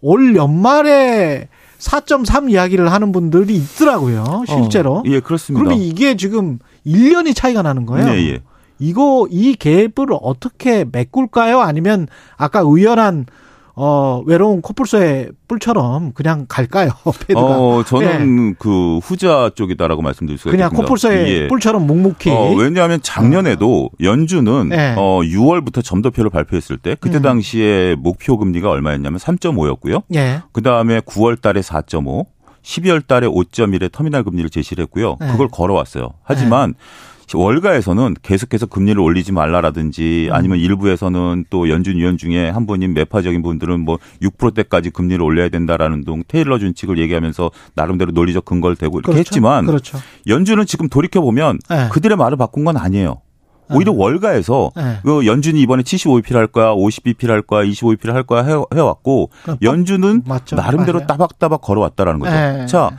올 연말에 4.3 이야기를 하는 분들이 있더라고요. 실제로. 어, 예, 그렇습니다. 그러면 이게 지금 1년이 차이가 나는 거예요. 네, 예. 이거 이 갭을 어떻게 메꿀까요? 아니면 아까 의연한 어 외로운 코뿔소의 뿔처럼 그냥 갈까요? 패드가. <laughs> 어, 저는 그 후자 쪽이다라고 말씀드릴 수가 그냥 있겠습니다. 코뿔소의 예. 뿔처럼 묵묵히. 어, 왜냐하면 작년에도 연준은 네. 어, 6월부터 점도표를 발표했을 때 그때 음. 당시에 목표 금리가 얼마였냐면 3.5였고요. 예. 그 다음에 9월 달에 4.5, 12월 달에 5.1의 터미널 금리를 제시를 했고요. 네. 그걸 걸어왔어요. 하지만 월가에서는 계속해서 금리를 올리지 말라라든지 음. 아니면 일부에서는 또 연준 위원 중에 한 분인 매파적인 분들은 뭐 6%대까지 금리를 올려야 된다라는 등 테일러 준칙을 얘기하면서 나름대로 논리적 근거를 대고 이렇게 그렇죠. 했지만 그렇죠. 연준은 지금 돌이켜 보면 네. 그들의 말을 바꾼 건 아니에요. 오히려 월가에서 네. 그 연준이 이번에 75bp를 할 거야, 50bp를 할 거야, 25bp를 할 거야 해, 그러니까 연준은 맞죠. 나름대로 맞아요. 따박따박 걸어왔다라는 거죠. 네. 자,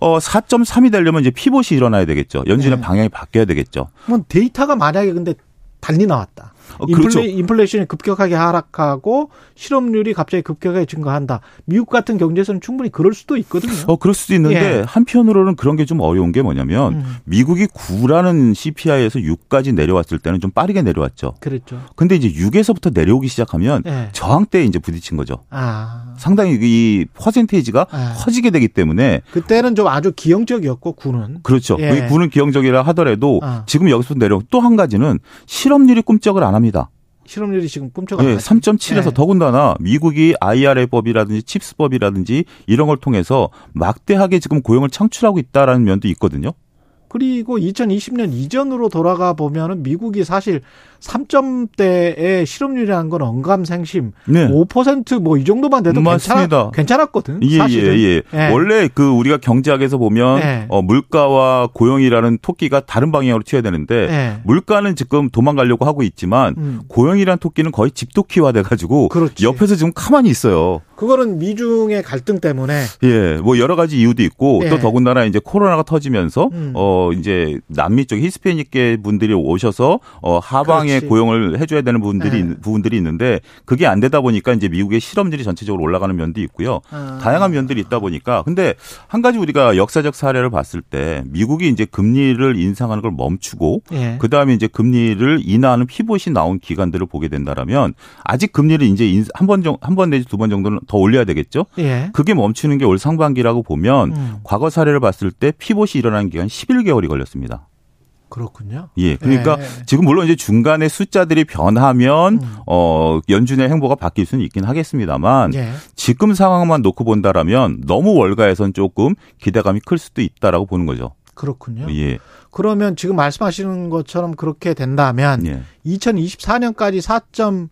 어 4.3이 되려면 이제 피봇이 일어나야 되겠죠. 연준의 네. 방향이 바뀌어야 되겠죠. 뭐 데이터가 만약에 근데 달리 나왔다. 어, 그렇죠. 인플레, 인플레 이션이 급격하게 하락하고 실업률이 갑자기 급격하게 증가한다. 미국 같은 경제에서는 충분히 그럴 수도 있거든요. 어, 그럴 수도 있는데 예. 한편으로는 그런 게 좀 어려운 게 뭐냐면 음. 미국이 9라는 CPI에서 6까지 내려왔을 때는 좀 빠르게 내려왔죠. 그랬죠. 근데 이제 6에서부터 내려오기 시작하면 예. 저항대에 이제 부딪힌 거죠. 아. 상당히 이 퍼센테이지가 아. 커지게 되기 때문에 그때는 좀 아주 기형적이었고 군은 그렇죠. 예. 부는 기형적이라 하더라도 아. 지금 여기서 내려 또 한 가지는 실업률이 꿈쩍을 안 합니다. 실업률이 지금 꿈쩍 예, 3.7에서 예. 더군다나 미국이 IRA법이라든지 칩스법이라든지 이런 걸 통해서 막대하게 지금 고용을 창출하고 있다라는 면도 있거든요. 그리고 2020년 이전으로 돌아가 보면은 미국이 사실 3점대의 실업률이라는 건 언감생심 네. 5%뭐 이 정도만 돼도. 괜찮아, 괜찮았거든. 예, 사실은. 예, 예, 원래 그 우리가 경제학에서 보면 예. 어, 물가와 고용이라는 토끼가 다른 방향으로 튀어야 되는데 예. 물가는 지금 도망가려고 하고 있지만 음. 고용이라는 토끼는 거의 집토끼화 돼 가지고 그렇지. 옆에서 지금 가만히 있어요. 그 그거는 미중의 갈등 때문에 예, 뭐 여러 가지 이유도 있고 예. 또 더군다나 이제 코로나가 터지면서 음. 어 이제 남미 쪽 히스패닉계 분들이 오셔서 어 하방에 그렇지. 고용을 해줘야 되는 부분들이 예. 있- 부분들이 있는데 그게 안 되다 보니까 이제 미국의 실업률이 전체적으로 올라가는 면도 있고요. 아. 다양한 면들이 있다 보니까 근데 한 가지 우리가 역사적 사례를 봤을 때 미국이 이제 금리를 인상하는 걸 멈추고 예. 그 다음에 이제 금리를 인하하는 피봇이 나온 기간들을 보게 된다라면 아직 금리를 이제 한번정한번 내지 두 번 정도는 더 올려야 되겠죠. 예. 그게 멈추는 게 올 상반기라고 보면 음. 과거 사례를 봤을 때 피봇이 일어나는 기간 11개월이 걸렸습니다. 그렇군요. 예. 그러니까 예. 지금 물론 이제 중간에 숫자들이 변하면 음. 어 연준의 행보가 바뀔 수는 있긴 하겠습니다만 예. 지금 상황만 놓고 본다라면 너무 월가에선 조금 기대감이 클 수도 있다라고 보는 거죠. 그렇군요. 예. 그러면 지금 말씀하시는 것처럼 그렇게 된다면 예. 2024년까지 4.3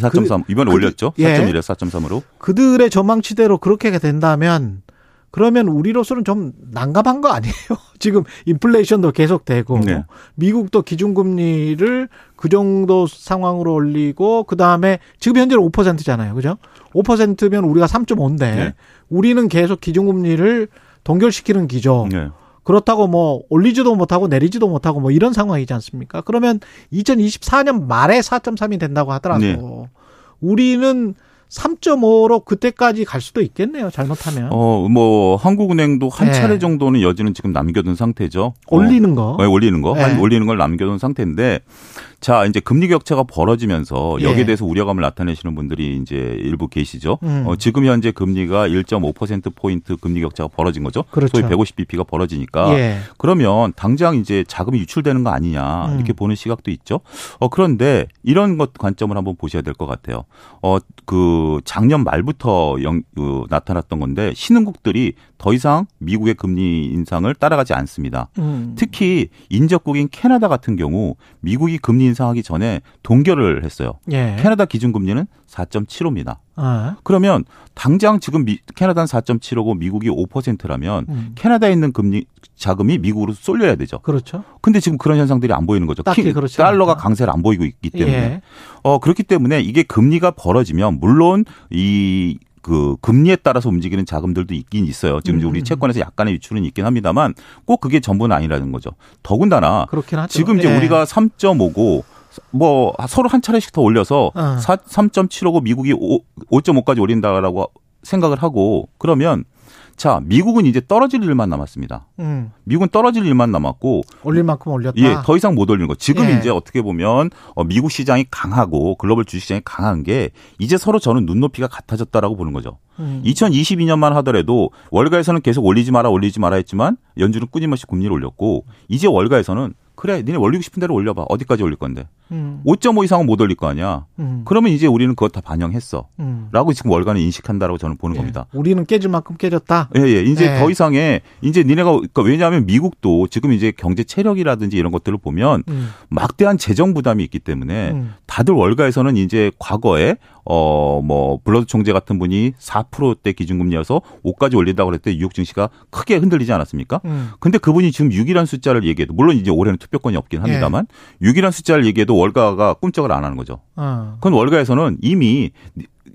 4.3 이번에 그- 올렸죠. 예. 4.1에서 4.3으로. 그들의 전망치대로 그렇게 된다면 그러면 우리로서는 좀 난감한 거 아니에요? <laughs> 지금 인플레이션도 계속되고 네. 미국도 기준금리를 그 정도 상황으로 올리고 그 다음에 지금 현재는 5%잖아요, 그죠? 5%면 우리가 3.5인데 네. 우리는 계속 기준금리를 동결시키는 기조. 네. 그렇다고 뭐 올리지도 못하고 내리지도 못하고 뭐 이런 상황이지 않습니까? 그러면 2024년 말에 4.3이 된다고 하더라도 네. 우리는 3.5로 그때까지 갈 수도 있겠네요. 잘못하면 어, 뭐 한국은행도 한 예. 차례 정도는 여지는 지금 남겨둔 상태죠. 올리는 거. 어, 네, 올리는 거, 예. 한 올리는 걸 남겨둔 상태인데, 자 이제 금리 격차가 벌어지면서 여기에 예. 대해서 우려감을 나타내시는 분들이 이제 일부 계시죠. 음. 어, 지금 현재 금리가 1.5% 포인트 금리 격차가 벌어진 거죠. 그렇죠. 소위 150bp가 벌어지니까. 예. 그러면 당장 이제 자금이 유출되는 거 아니냐 음. 이렇게 보는 시각도 있죠. 어 그런데 이런 것 관점을 한번 보셔야 될 것 같아요. 어 그 작년 말부터 영, 그, 나타났던 건데 신흥국들이 더 이상 미국의 금리 인상을 따라가지 않습니다. 음. 특히 인접국인 캐나다 같은 경우 미국이 금리 인상하기 전에 동결을 했어요. 예. 캐나다 기준금리는 4.75입니다. 아. 그러면 당장 지금 미, 캐나다는 4.75고 미국이 5%라면 음. 캐나다에 있는 금리 자금이 미국으로 쏠려야 되죠. 그렇죠. 근데 지금 그런 현상들이 안 보이는 거죠. 키- 달러가 않다. 강세를 안 보이고 있기 때문에. 예. 어 그렇기 때문에 이게 금리가 벌어지면 물론 이그 금리에 따라서 움직이는 자금들도 있긴 있어요. 지금 이제 우리 음. 채권에서 약간의 유출은 있긴 합니다만 꼭 그게 전부는 아니라는 거죠. 더군다나. 지금 이제 예. 우리가 3.5고 뭐 서로 한 차례씩 더 올려서 어. 4, 3.75고 미국이 5, 5.5까지 올린다라고 생각을 하고 그러면 자 미국은 이제 떨어질 일만 남았습니다. 음. 미국은 떨어질 일만 남았고 올릴 만큼 올렸다. 예, 더 이상 못 올리는 거. 지금 예. 이제 어떻게 보면 어, 미국 시장이 강하고 글로벌 주식 시장이 강한 게 이제 서로 저는 눈높이가 같아졌다라고 보는 거죠. 음. 2022년만 하더라도 월가에서는 계속 올리지 마라 올리지 마라 했지만 연준은 끊임없이 금리를 올렸고 이제 월가에서는 그래 니네 올리고 싶은 대로 올려봐 어디까지 올릴 건데 음. 5.5 이상은 못 올릴 거 아니야. 음. 그러면 이제 우리는 그것 다 반영했어. 음. 라고 지금 월가는 인식한다라고 저는 보는 예. 겁니다. 우리는 깨질 만큼 깨졌다. 예, 예. 이제 예. 더 이상의 이제 니네가 그러니까 왜냐하면 미국도 지금 이제 경제 체력이라든지 이런 것들을 보면 음. 막대한 재정 부담이 있기 때문에 음. 다들 월가에서는 이제 과거에 어 뭐 블러드 총재 같은 분이 4%대 기준금리여서 5까지 올린다고 그랬을 때 뉴욕 증시가 크게 흔들리지 않았습니까? 음. 근데 그분이 지금 6이라는 숫자를 얘기해도 물론 이제 올해는 투표권이 없긴 합니다만 6이라는 숫자를 얘기해도 월가가 꿈쩍을 안 하는 거죠. 어. 그건 월가에서는 이미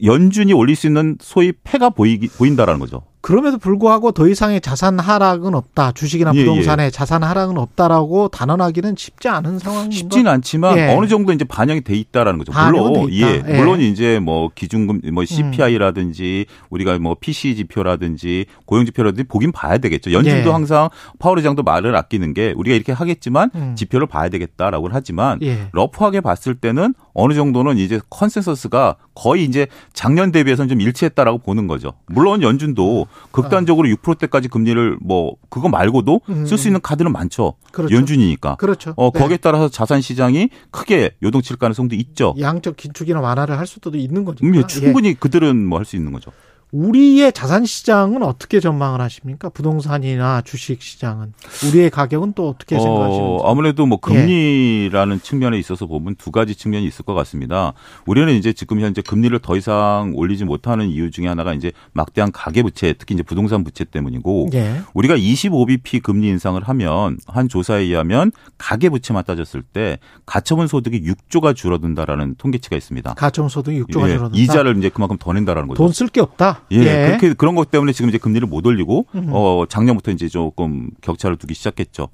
연준이 올릴 수 있는 소위 패가 보이기 보인다라는 거죠. 그럼에도 불구하고 더 이상의 자산 하락은 없다. 주식이나 예, 부동산에 자산 하락은 없다라고 단언하기는 쉽지 않은 상황인 쉽지는 않지만 예. 어느 정도 이제 반영이 돼 있다라는 거죠. 물론. 예, 예. 물론 이제 뭐 기준금 뭐 CPI라든지 우리가 뭐 PC 지표라든지 고용 지표라든지 보긴 봐야 되겠죠. 연준도 예. 항상 파월 의장도 말을 아끼는 게 우리가 이렇게 하겠지만 음. 지표를 봐야 되겠다라고 하지만 예. rough하게 봤을 때는 어느 정도는 이제 consensus가 거의 이제 작년 대비해서는 좀 일치했다라고 보는 거죠. 물론 연준도 극단적으로 6%대까지 금리를 뭐 그거 말고도 음. 쓸수 있는 카드는 많죠. 그렇죠. 연준이니까. 그렇죠. 어, 네. 거기에 따라서 자산 시장이 크게 요동칠 가능성도 있죠. 양적 긴축이나 완화를 할 수도 있는 거니까. 음, 예, 충분히 그들은 뭐 할 수 있는 거죠. 우리의 자산 시장은 어떻게 전망을 하십니까? 부동산이나 주식 시장은 우리의 가격은 또 어떻게 생각하시는지? 어, 아무래도 뭐 금리라는 예. 측면에 있어서 보면 두 가지 측면이 있을 것 같습니다. 우리는 이제 지금 현재 금리를 더 이상 올리지 못하는 이유 중에 하나가 이제 막대한 가계 부채, 특히 이제 부동산 부채 때문이고 예. 우리가 25bp 금리 인상을 하면 한 조사에 의하면 가계 부채만 따졌을 때 가처분 소득이 6조가 줄어든다라는 통계치가 있습니다. 가처분 소득이 6조가 예. 줄어든다. 이자를 이제 그만큼 더 낸다라는 거죠. 돈 쓸 게 없다. 예, 예, 그렇게 그런 것 때문에 지금 이제 금리를 못 올리고 음. 어 작년부터 이제 조금 격차를 두기 시작했죠.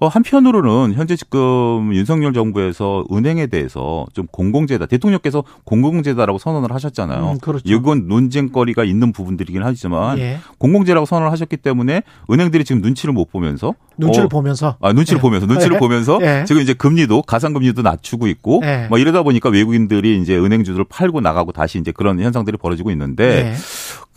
어 한편으로는 현재 지금 윤석열 정부에서 은행에 대해서 좀 공공재다 대통령께서 공공재다라고 선언을 하셨잖아요. 음, 그렇죠. 이건 논쟁거리가 있는 부분들이긴 하지만 예. 공공재라고 선언을 하셨기 때문에 은행들이 지금 눈치를 못 보면서 눈치를 어, 보면서 아 눈치를 예. 보면서 눈치를 예. 보면서 예. 지금 이제 금리도 가상금리도 낮추고 있고 예. 뭐 이러다 보니까 외국인들이 이제 은행주들을 팔고 나가고 다시 이제 그런 현상들이 벌어지고 있는데 그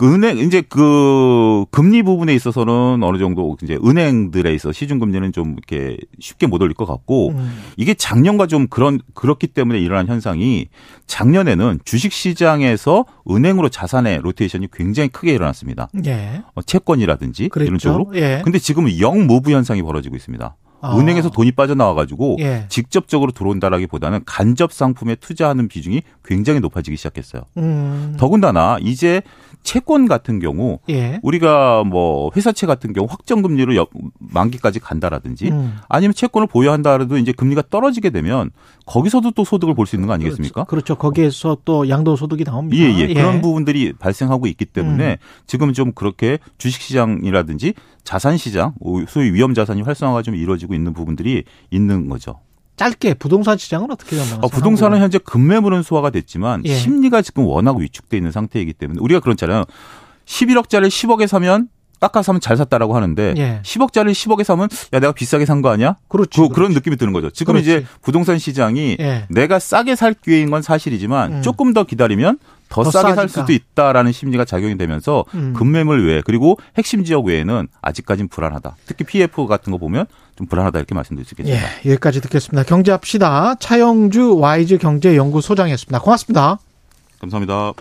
은행 이제 그 금리 부분에 있어서는 어느 정도 이제 은행들에 있어 시중 금리는 좀 이렇게 쉽게 못 올릴 것 같고 음. 이게 작년과 좀 그런 그렇기 때문에 일어난 현상이 작년에는 주식 시장에서 은행으로 자산의 로테이션이 굉장히 크게 일어났습니다. 예. 어, 채권이라든지 그랬죠. 이런 쪽으로. 예. 근데 지금은 영 모부 현상이 벌어지고 있습니다. 아. 은행에서 돈이 빠져나와가지고 예. 직접적으로 들어온다라기보다는 간접 상품에 투자하는 비중이 굉장히 높아지기 시작했어요. 음. 더군다나 이제 채권 같은 경우 예. 우리가 뭐 회사채 같은 경우 확정 금리로 만기까지 간다라든지 음. 아니면 채권을 보유한다 하더라도 이제 금리가 떨어지게 되면 거기서도 또 소득을 볼 수 있는 거 아니겠습니까? 그렇죠. 그렇죠. 거기에서 또 양도 소득이 나옵니다. 예, 예. 예. 그런 부분들이 발생하고 있기 때문에 음. 지금 좀 그렇게 주식 시장이라든지 자산 시장, 소위 위험 자산이 활성화가 좀 이루어지고 있는 부분들이 있는 거죠. 짧게 부동산 시장은 어떻게 전망하세요? 어, 부동산은 현재 급매물은 소화가 됐지만 예. 심리가 지금 워낙 위축돼 있는 상태이기 때문에 우리가 그렇잖아요. 11억짜리 10억에 사면 깎아서 하면 잘 샀다라고 하는데 예. 10억짜리 10억에 사면 야 내가 비싸게 산 거 아니야? 그렇죠. 그, 그런 느낌이 드는 거죠. 지금 그렇지. 이제 부동산 시장이 예. 내가 싸게 살 기회인 건 사실이지만 음. 조금 더 기다리면 더, 더 싸게. 살 수도 있다라는 심리가 작용이 되면서 음. 급매물 외에 그리고 핵심 지역 외에는 아직까지는 불안하다. 특히 PF 같은 거 보면 좀 불안하다 이렇게 말씀드릴 수 있겠습니다. 예, 여기까지 듣겠습니다. 경제합시다. 차영주 와이즈 경제연구소장이었습니다. 고맙습니다. 감사합니다.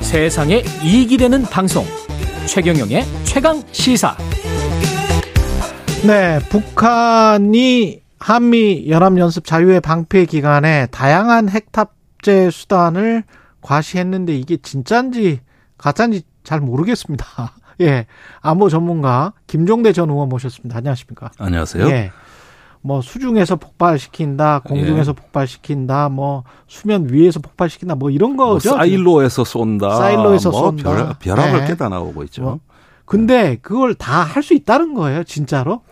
세상에 이익이 되는 방송 최경영의 최강 시사. 네, 북한이 한미 연합연습 자유의 방패 기간에 다양한 핵 탑재 수단을 과시했는데 이게 진짠지 가짜인지 잘 모르겠습니다. <laughs> 예. 안보 전문가 김종대 전 의원 모셨습니다. 안녕하십니까? 안녕하세요. 예. 뭐 수중에서 폭발시킨다, 공중에서 예. 폭발시킨다, 뭐 수면 위에서 폭발시킨다, 뭐 이런 뭐 거죠. 뭐 사일로에서 쏜다. 사일로에서 뭐 쏜다. 별, 별함을 네. 깨다 나오고 있죠. 뭐 근데 그걸 다 할 수 있다는 거예요, 진짜로?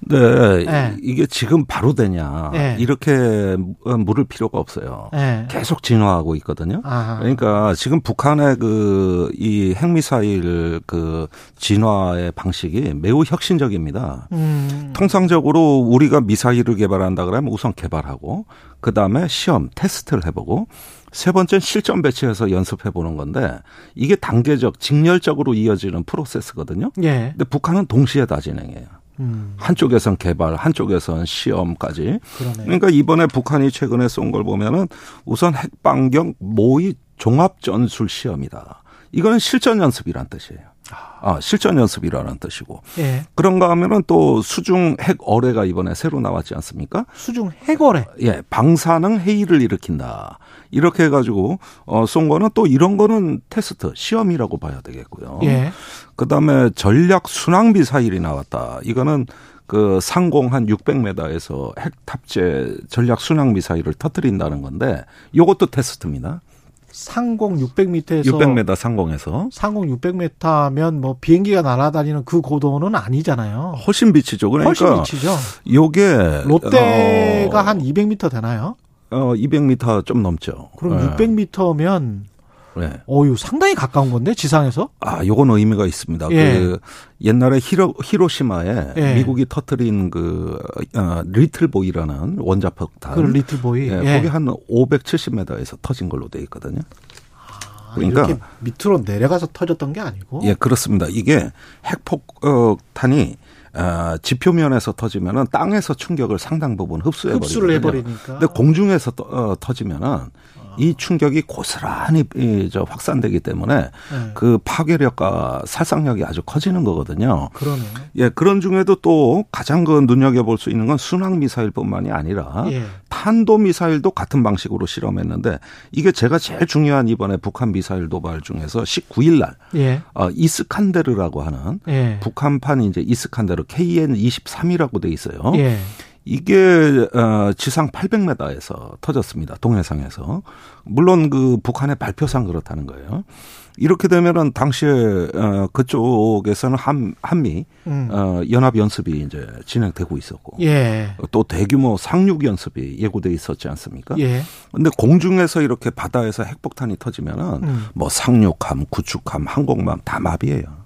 네, 네. 이게 지금 바로 되냐. 네. 이렇게 물을 필요가 없어요. 네. 계속 진화하고 있거든요. 아하. 그러니까 지금 북한의 그 이 핵미사일 그 진화의 방식이 매우 혁신적입니다. 음. 통상적으로 우리가 미사일을 개발한다 그러면 우선 개발하고 그 다음에 시험, 테스트를 해보고 세 번째는 실전 배치해서 연습해 보는 건데 이게 단계적, 직렬적으로 이어지는 프로세스거든요. 예. 근데 북한은 동시에 다 진행해요. 음. 한쪽에선 개발, 한쪽에선 시험까지. 그러네요. 그러니까 이번에 북한이 최근에 쏜 걸 보면은 우선 핵방경 모의 종합 전술 시험이다. 이거는 실전 연습이란 뜻이에요. 아, 실전 연습이라는 뜻이고. 예. 그런가 하면은 또 수중 핵 어뢰가 이번에 새로 나왔지 않습니까? 수중 핵 어뢰. 예, 방사능 해일을 일으킨다. 이렇게 해가지고 어, 쏜 거는 또 이런 거는 테스트 시험이라고 봐야 되겠고요. 예. 그다음에 전략 순항 미사일이 나왔다. 이거는 그 상공 한 600m에서 핵 탑재 전략 순항 미사일을 터뜨린다는 건데 요것도 테스트입니다. 상공 600m에서 600m 상공에서 상공 600m면 뭐 비행기가 날아다니는 그 고도는 아니잖아요. 훨씬 비치죠. 그러니까 훨씬 비치죠. 요게 롯데가 어, 한 200m 되나요? 어 200m 좀 넘죠. 그럼 네. 600m면 네. 어유 상당히 가까운 건데 지상에서? 아, 요건 의미가 있습니다. 예. 그 옛날에 히로 히로시마에 예. 미국이 터트린 그 어, 리틀보이라는 원자폭탄. 그 리틀보이. 예, 예. 거기 한 570m에서 터진 걸로 돼 있거든요. 아, 그러니까 밑으로 내려가서 터졌던 게 아니고. 예, 그렇습니다. 이게 핵폭탄이 어, 지표면에서 터지면은 땅에서 충격을 상당 부분 흡수해 흡수를 해버리니까. 근데 공중에서 터, 어, 터지면은 이 충격이 고스란히 저 확산되기 때문에 네. 그 파괴력과 살상력이 아주 커지는 거거든요. 그러네. 예, 그런 중에도 또 가장 그 눈여겨볼 수 있는 건 순항 미사일뿐만이 아니라 예. 탄도 미사일도 같은 방식으로 실험했는데 이게 제가 제일 중요한 이번에 북한 미사일 도발 중에서 19일 날 예. 어, 이스칸데르라고 하는 예. 북한판 이제 이스칸데르 KN 23이라고 돼 있어요. 예. 이게 어 지상 800m에서 터졌습니다. 동해상에서. 물론 그 북한의 발표상 그렇다는 거예요. 이렇게 되면은 당시에 어 그쪽에서는 한 한미 음. 어 연합 연습이 이제 진행되고 있었고 예. 또 대규모 상륙 연습이 예고돼 있었지 않습니까? 예. 근데 공중에서 이렇게 바다에서 핵폭탄이 터지면은 음. 뭐 상륙함, 구축함, 항공모함 다 마비예요.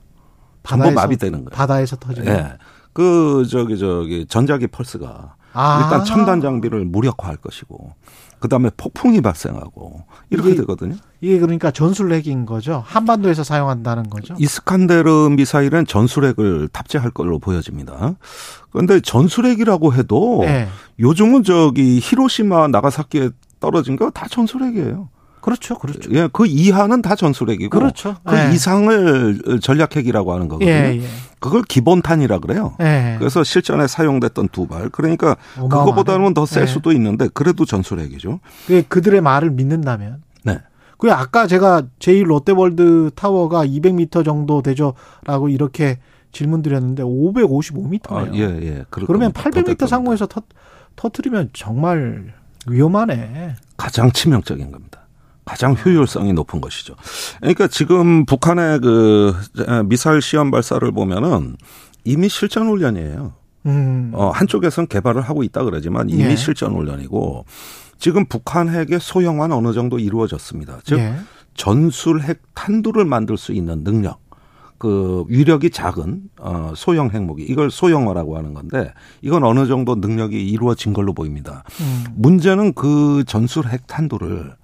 전부 마비되는 거예요. 바다에서 터지면. 예. 그 저기 저기 전자기 펄스가 아. 일단 첨단 장비를 무력화할 것이고 그다음에 폭풍이 발생하고 이렇게 이게, 되거든요. 이게 그러니까 전술핵인 거죠. 한반도에서 사용한다는 거죠. 이스칸데르 미사일은 전술핵을 탑재할 걸로 보여집니다. 그런데 전술핵이라고 해도 네. 요즘은 저기 히로시마 나가사키에 떨어진 거 다 전술핵이에요. 그렇죠, 그렇죠. 예, 그 이하는 다 전술핵이고, 그렇죠. 그 예. 이상을 전략핵이라고 하는 거거든요. 예, 예. 그걸 기본탄이라 그래요. 예. 그래서 실전에 사용됐던 두 발. 그러니까 그거보다는 더셀 예. 수도 있는데 그래도 전술핵이죠. 그 그들의 말을 믿는다면. 네. 그 아까 제가 제1 롯데월드 타워가 200m 정도 되죠라고 이렇게 질문 드렸는데 555m네요. 아, 예, 예. 그러면 800m 상공에서 터, 터트리면 정말 위험하네. 가장 치명적인 겁니다. 가장 효율성이 높은 것이죠. 그러니까 지금 북한의 그 미사일 시험 발사를 보면은 이미 실전 훈련이에요. 음. 어, 한쪽에선 개발을 하고 있다 그러지만 이미 예. 실전 훈련이고 지금 북한 핵의 소형화는 어느 정도 이루어졌습니다. 즉 예. 전술 핵 탄두를 만들 수 있는 능력. 그 위력이 작은 어 소형 핵무기 이걸 소형화라고 하는 건데 이건 어느 정도 능력이 이루어진 걸로 보입니다. 음. 문제는 그 전술 핵 탄두를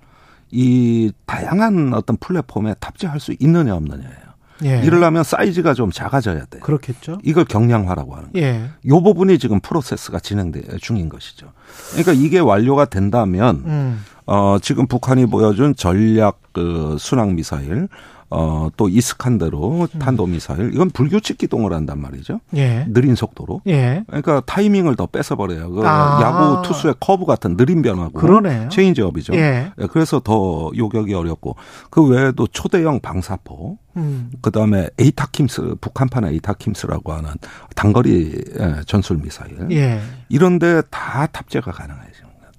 이 다양한 어떤 플랫폼에 탑재할 수 있느냐 없느냐예요. 예. 이러려면 사이즈가 좀 작아져야 돼요. 그렇겠죠. 이걸 경량화라고 하는 거예요. 예. 이 부분이 지금 프로세스가 진행 중인 것이죠. 그러니까 이게 완료가 된다면 음. 어 지금 북한이 보여준 전략 그 순항 미사일 어, 또 이스칸데르 음. 탄도미사일 이건 불규칙 기동을 한단 말이죠. 예. 느린 속도로. 예. 그러니까 타이밍을 더 뺏어버려요. 그 아. 야구 투수의 커브 같은 느린 변화고. 그러네요. 체인지업이죠. 예. 예. 그래서 더 요격이 어렵고 그 외에도 초대형 방사포. 음. 그다음에 ATACMS 북한판 ATACMS라고 하는 단거리 예, 전술 미사일. 예. 이런데 다 탑재가 가능해요.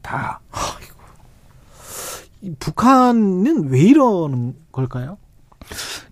다. 북한은 왜 이러는 걸까요?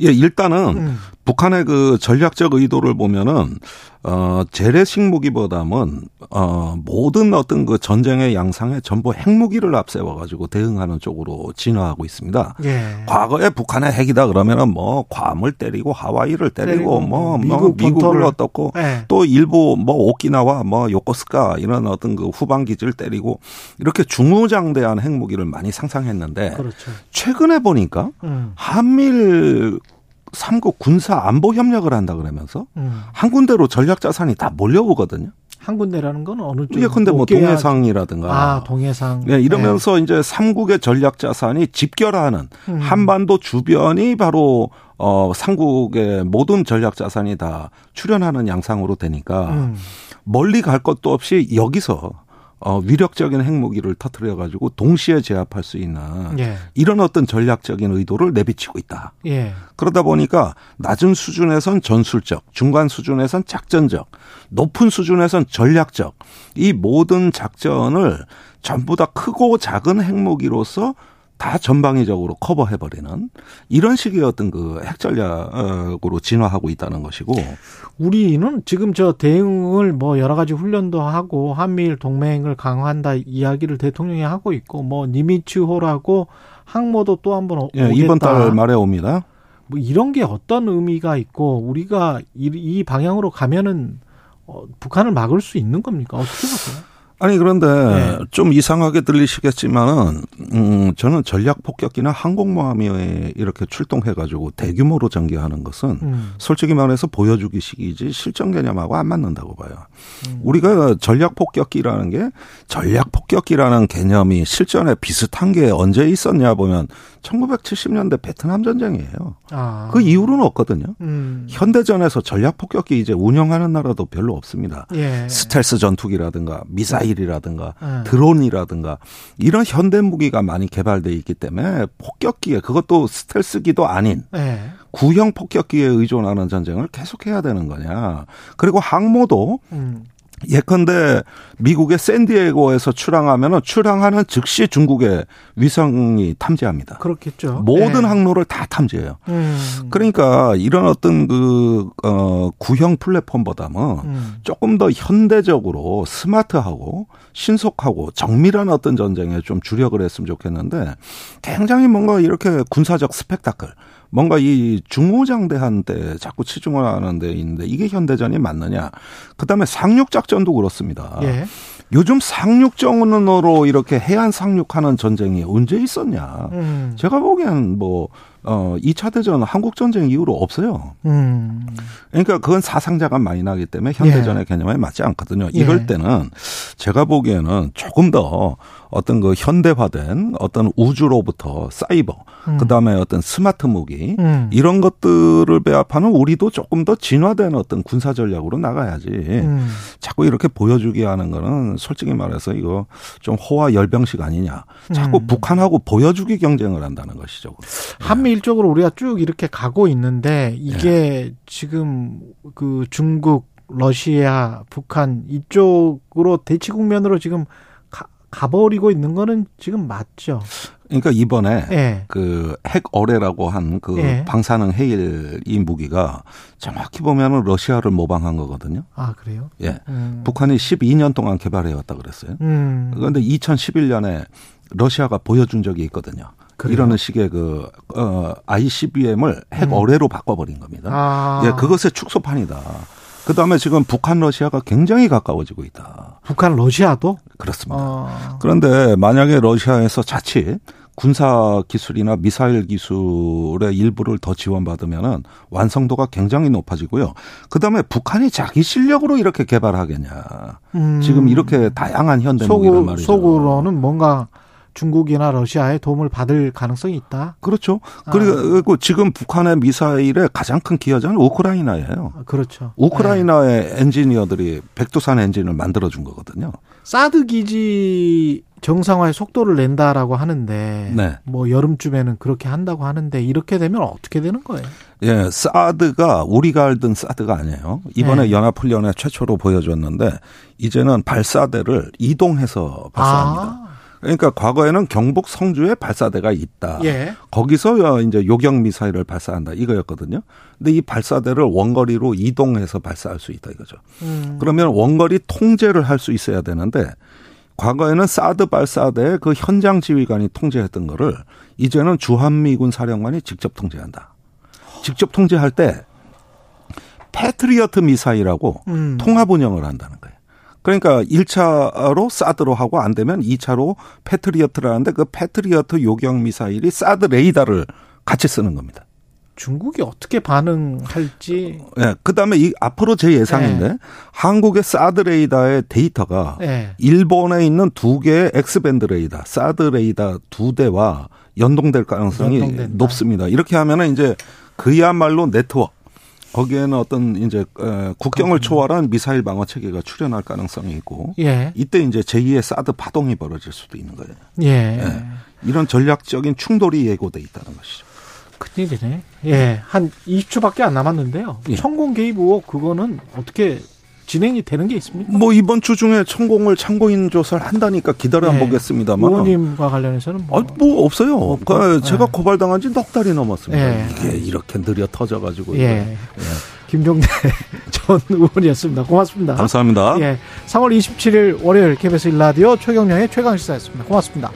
예, 일단은 음. 북한의 그 전략적 의도를 보면은 어 재래식 무기보다는 어 모든 어떤 그 전쟁의 양상에 전부 핵무기를 앞세워 가지고 대응하는 쪽으로 진화하고 있습니다. 예. 과거에 북한의 핵이다 그러면은 뭐 괌을 때리고 하와이를 때리고, 뭐, 뭐 미국 뭐 미국을 어떻고 예. 또 일부 뭐 오키나와 뭐 요코스카 이런 어떤 그 후방 기지를 때리고 이렇게 중후장대한 핵무기를 많이 상상했는데 그렇죠. 최근에 보니까 음. 한밀 삼국 군사 안보 협력을 한다 그러면서 음. 한 군데로 전략 자산이 다 몰려오거든요. 한 군데라는 건 어느 쪽? 예, 근데 뭐 동해상이라든가. 아, 동해상. 예, 이러면서 네. 이제 삼국의 전략 자산이 집결하는 음. 한반도 주변이 바로 어 삼국의 모든 전략 자산이 다 출현하는 양상으로 되니까 음. 멀리 갈 것도 없이 여기서 어, 위력적인 핵무기를 터트려 가지고 동시에 제압할 수 있는 예. 이런 어떤 전략적인 의도를 내비치고 있다. 예. 그러다 보니까 낮은 수준에선 전술적, 중간 수준에선 작전적, 높은 수준에선 전략적 이 모든 작전을 전부 다 크고 작은 핵무기로서 다 전방위적으로 커버해버리는 이런 식의 어떤 그 핵전략으로 진화하고 있다는 것이고 우리는 지금 저 대응을 뭐 여러 가지 훈련도 하고 한미일 동맹을 강화한다 이야기를 대통령이 하고 있고 뭐 니미츠호라고 항모도 또 한번 예, 이번 달 말에 옵니다. 뭐 이런 게 어떤 의미가 있고 우리가 이, 이 방향으로 가면은 어, 북한을 막을 수 있는 겁니까? 어떻게 보세요? 아니 그런데 네. 좀 이상하게 들리시겠지만은 음 저는 전략 폭격기나 항공모함이 이렇게 출동해 가지고 대규모로 전개하는 것은 음. 솔직히 말해서 보여주기식이지 실전 개념하고 안 맞는다고 봐요. 음. 우리가 전략 폭격기라는 게 전략 폭격기라는 개념이 실전에 비슷한 게 언제 있었냐 보면 1970년대 베트남 전쟁이에요. 아. 그 이후로는 없거든요. 음. 현대전에서 전략 폭격기 이제 운영하는 나라도 별로 없습니다. 예. 스텔스 전투기라든가 미사일이라든가 음. 드론이라든가 이런 현대 무기가 많이 개발돼 있기 때문에 폭격기에 그것도 스텔스기도 아닌 예. 구형 폭격기에 의존하는 전쟁을 계속해야 되는 거냐. 그리고 항모도 음. 예컨대 미국의 샌디에고에서 출항하면은 출항하는 즉시 중국의 위성이 탐지합니다. 그렇겠죠. 모든 네. 항로를 다 탐지해요. 음. 그러니까 이런 어떤 그, 어, 구형 플랫폼보다는 음. 조금 더 현대적으로 스마트하고 신속하고 정밀한 어떤 전쟁에 좀 주력을 했으면 좋겠는데 굉장히 뭔가 이렇게 군사적 스펙타클 뭔가 이 중후장대한테 자꾸 치중을 하는 데 있는데 이게 현대전이 맞느냐. 그 다음에 상륙작전도 그렇습니다. 예. 요즘 상륙정으로 이렇게 해안 상륙하는 전쟁이 언제 있었냐. 음. 제가 보기엔 뭐, 어, 2차 대전 한국 전쟁 이후로 없어요. 음. 그러니까 그건 사상자가 많이 나기 때문에 현대전의 예. 개념에 맞지 않거든요. 이럴 예. 때는 제가 보기에는 조금 더 어떤 그 현대화된 어떤 우주로부터 사이버, 음. 그 다음에 어떤 스마트 무기 음. 이런 것들을 배합하는 우리도 조금 더 진화된 어떤 군사 전략으로 나가야지. 음. 자꾸 이렇게 보여주기 하는 거는 솔직히 말해서 이거 좀 호화 열병식 아니냐. 자꾸 음. 북한하고 보여주기 경쟁을 한다는 것이죠. 한미 일적으로 우리가 쭉 이렇게 가고 있는데 이게 네. 지금 그 중국 러시아, 북한 이쪽으로 대치 국면으로 지금 가버리고 있는 거는 지금 맞죠. 그러니까 이번에 예. 그핵 어뢰라고 한그 예. 방사능 해일 이 무기가 정확히 보면은 러시아를 모방한 거거든요. 아 그래요? 예. 음. 북한이 12년 동안 개발해 왔다 그랬어요. 음. 그런데 2011년에 러시아가 보여준 적이 있거든요. 그래요? 이러는 식의 그, 어, ICBM을 핵 음. 어뢰로 바꿔버린 겁니다. 아. 예, 그것의 축소판이다. 그 다음에 지금 북한 러시아가 굉장히 가까워지고 있다. 북한 러시아도? 그렇습니다. 아. 그런데 만약에 러시아에서 자칫 군사 기술이나 미사일 기술의 일부를 더 지원받으면은 완성도가 굉장히 높아지고요. 그 다음에 북한이 자기 실력으로 이렇게 개발하겠냐. 음. 지금 이렇게 다양한 현대 무기란 말이죠. 속으로는 뭔가 중국이나 러시아의 도움을 받을 가능성이 있다. 그렇죠. 아. 그리고 지금 북한의 미사일의 가장 큰 기여자는 우크라이나예요. 아, 그렇죠. 우크라이나의 네. 엔지니어들이 백두산 엔진을 만들어 준 거거든요. 사드 기지 정상화의 속도를 낸다라고 하는데 네. 뭐 여름쯤에는 그렇게 한다고 하는데 이렇게 되면 어떻게 되는 거예요? 예, 사드가 우리가 알던 사드가 아니에요. 이번에 네. 연합훈련에 최초로 보여줬는데 이제는 발사대를 이동해서 발사합니다. 아. 그러니까 과거에는 경북 성주에 발사대가 있다. 예. 거기서 이제 요격 미사일을 발사한다 이거였거든요. 근데 이 발사대를 원거리로 이동해서 발사할 수 있다 이거죠. 음. 그러면 원거리 통제를 할 수 있어야 되는데 과거에는 사드 발사대 그 현장 지휘관이 통제했던 거를 이제는 주한미군 사령관이 직접 통제한다. 직접 통제할 때 패트리어트 미사일하고 음. 통합 운영을 한다는. 그러니까 1차로 사드로 하고 안 되면 2차로 패트리어트라는데 그 패트리어트 요격 미사일이 사드 레이더를 같이 쓰는 겁니다. 중국이 어떻게 반응할지. 네, 그 다음에 이 앞으로 제 예상인데 네. 한국의 사드 레이더의 데이터가 네. 일본에 있는 두 개의 X-band 레이더, 사드 레이더 두 대와 연동될 가능성이 연동된다. 높습니다. 이렇게 하면은 이제 그야말로 네트워크 거기에는 어떤 이제 국경을 초월한 미사일 방어 체계가 출현할 가능성이 있고 예. 이때 이제 제2의 사드 파동이 벌어질 수도 있는 거예요. 예. 예. 이런 전략적인 충돌이 예고돼 있다는 것이죠. 큰일이네. 예. 한 20초밖에 안 남았는데요. 예. 천공 개입 의혹 그거는 어떻게 진행이 되는 게 있습니까? 뭐 이번 주 중에 천공을 참고인 조사를 한다니까 기다려 네. 보겠습니다 의원님과 관련해서는 뭐, 아, 뭐 없어요. 그러니까 네. 제가 고발당한 지 넉 달이 넘었습니다. 네. 이게 이렇게 느려 터져가지고. 예. 예. 김종대 <laughs> 전 의원이었습니다. 고맙습니다. 감사합니다. 예. 3월 27일 월요일 KBS 일라디오 최경령의 최강시사였습니다. 고맙습니다.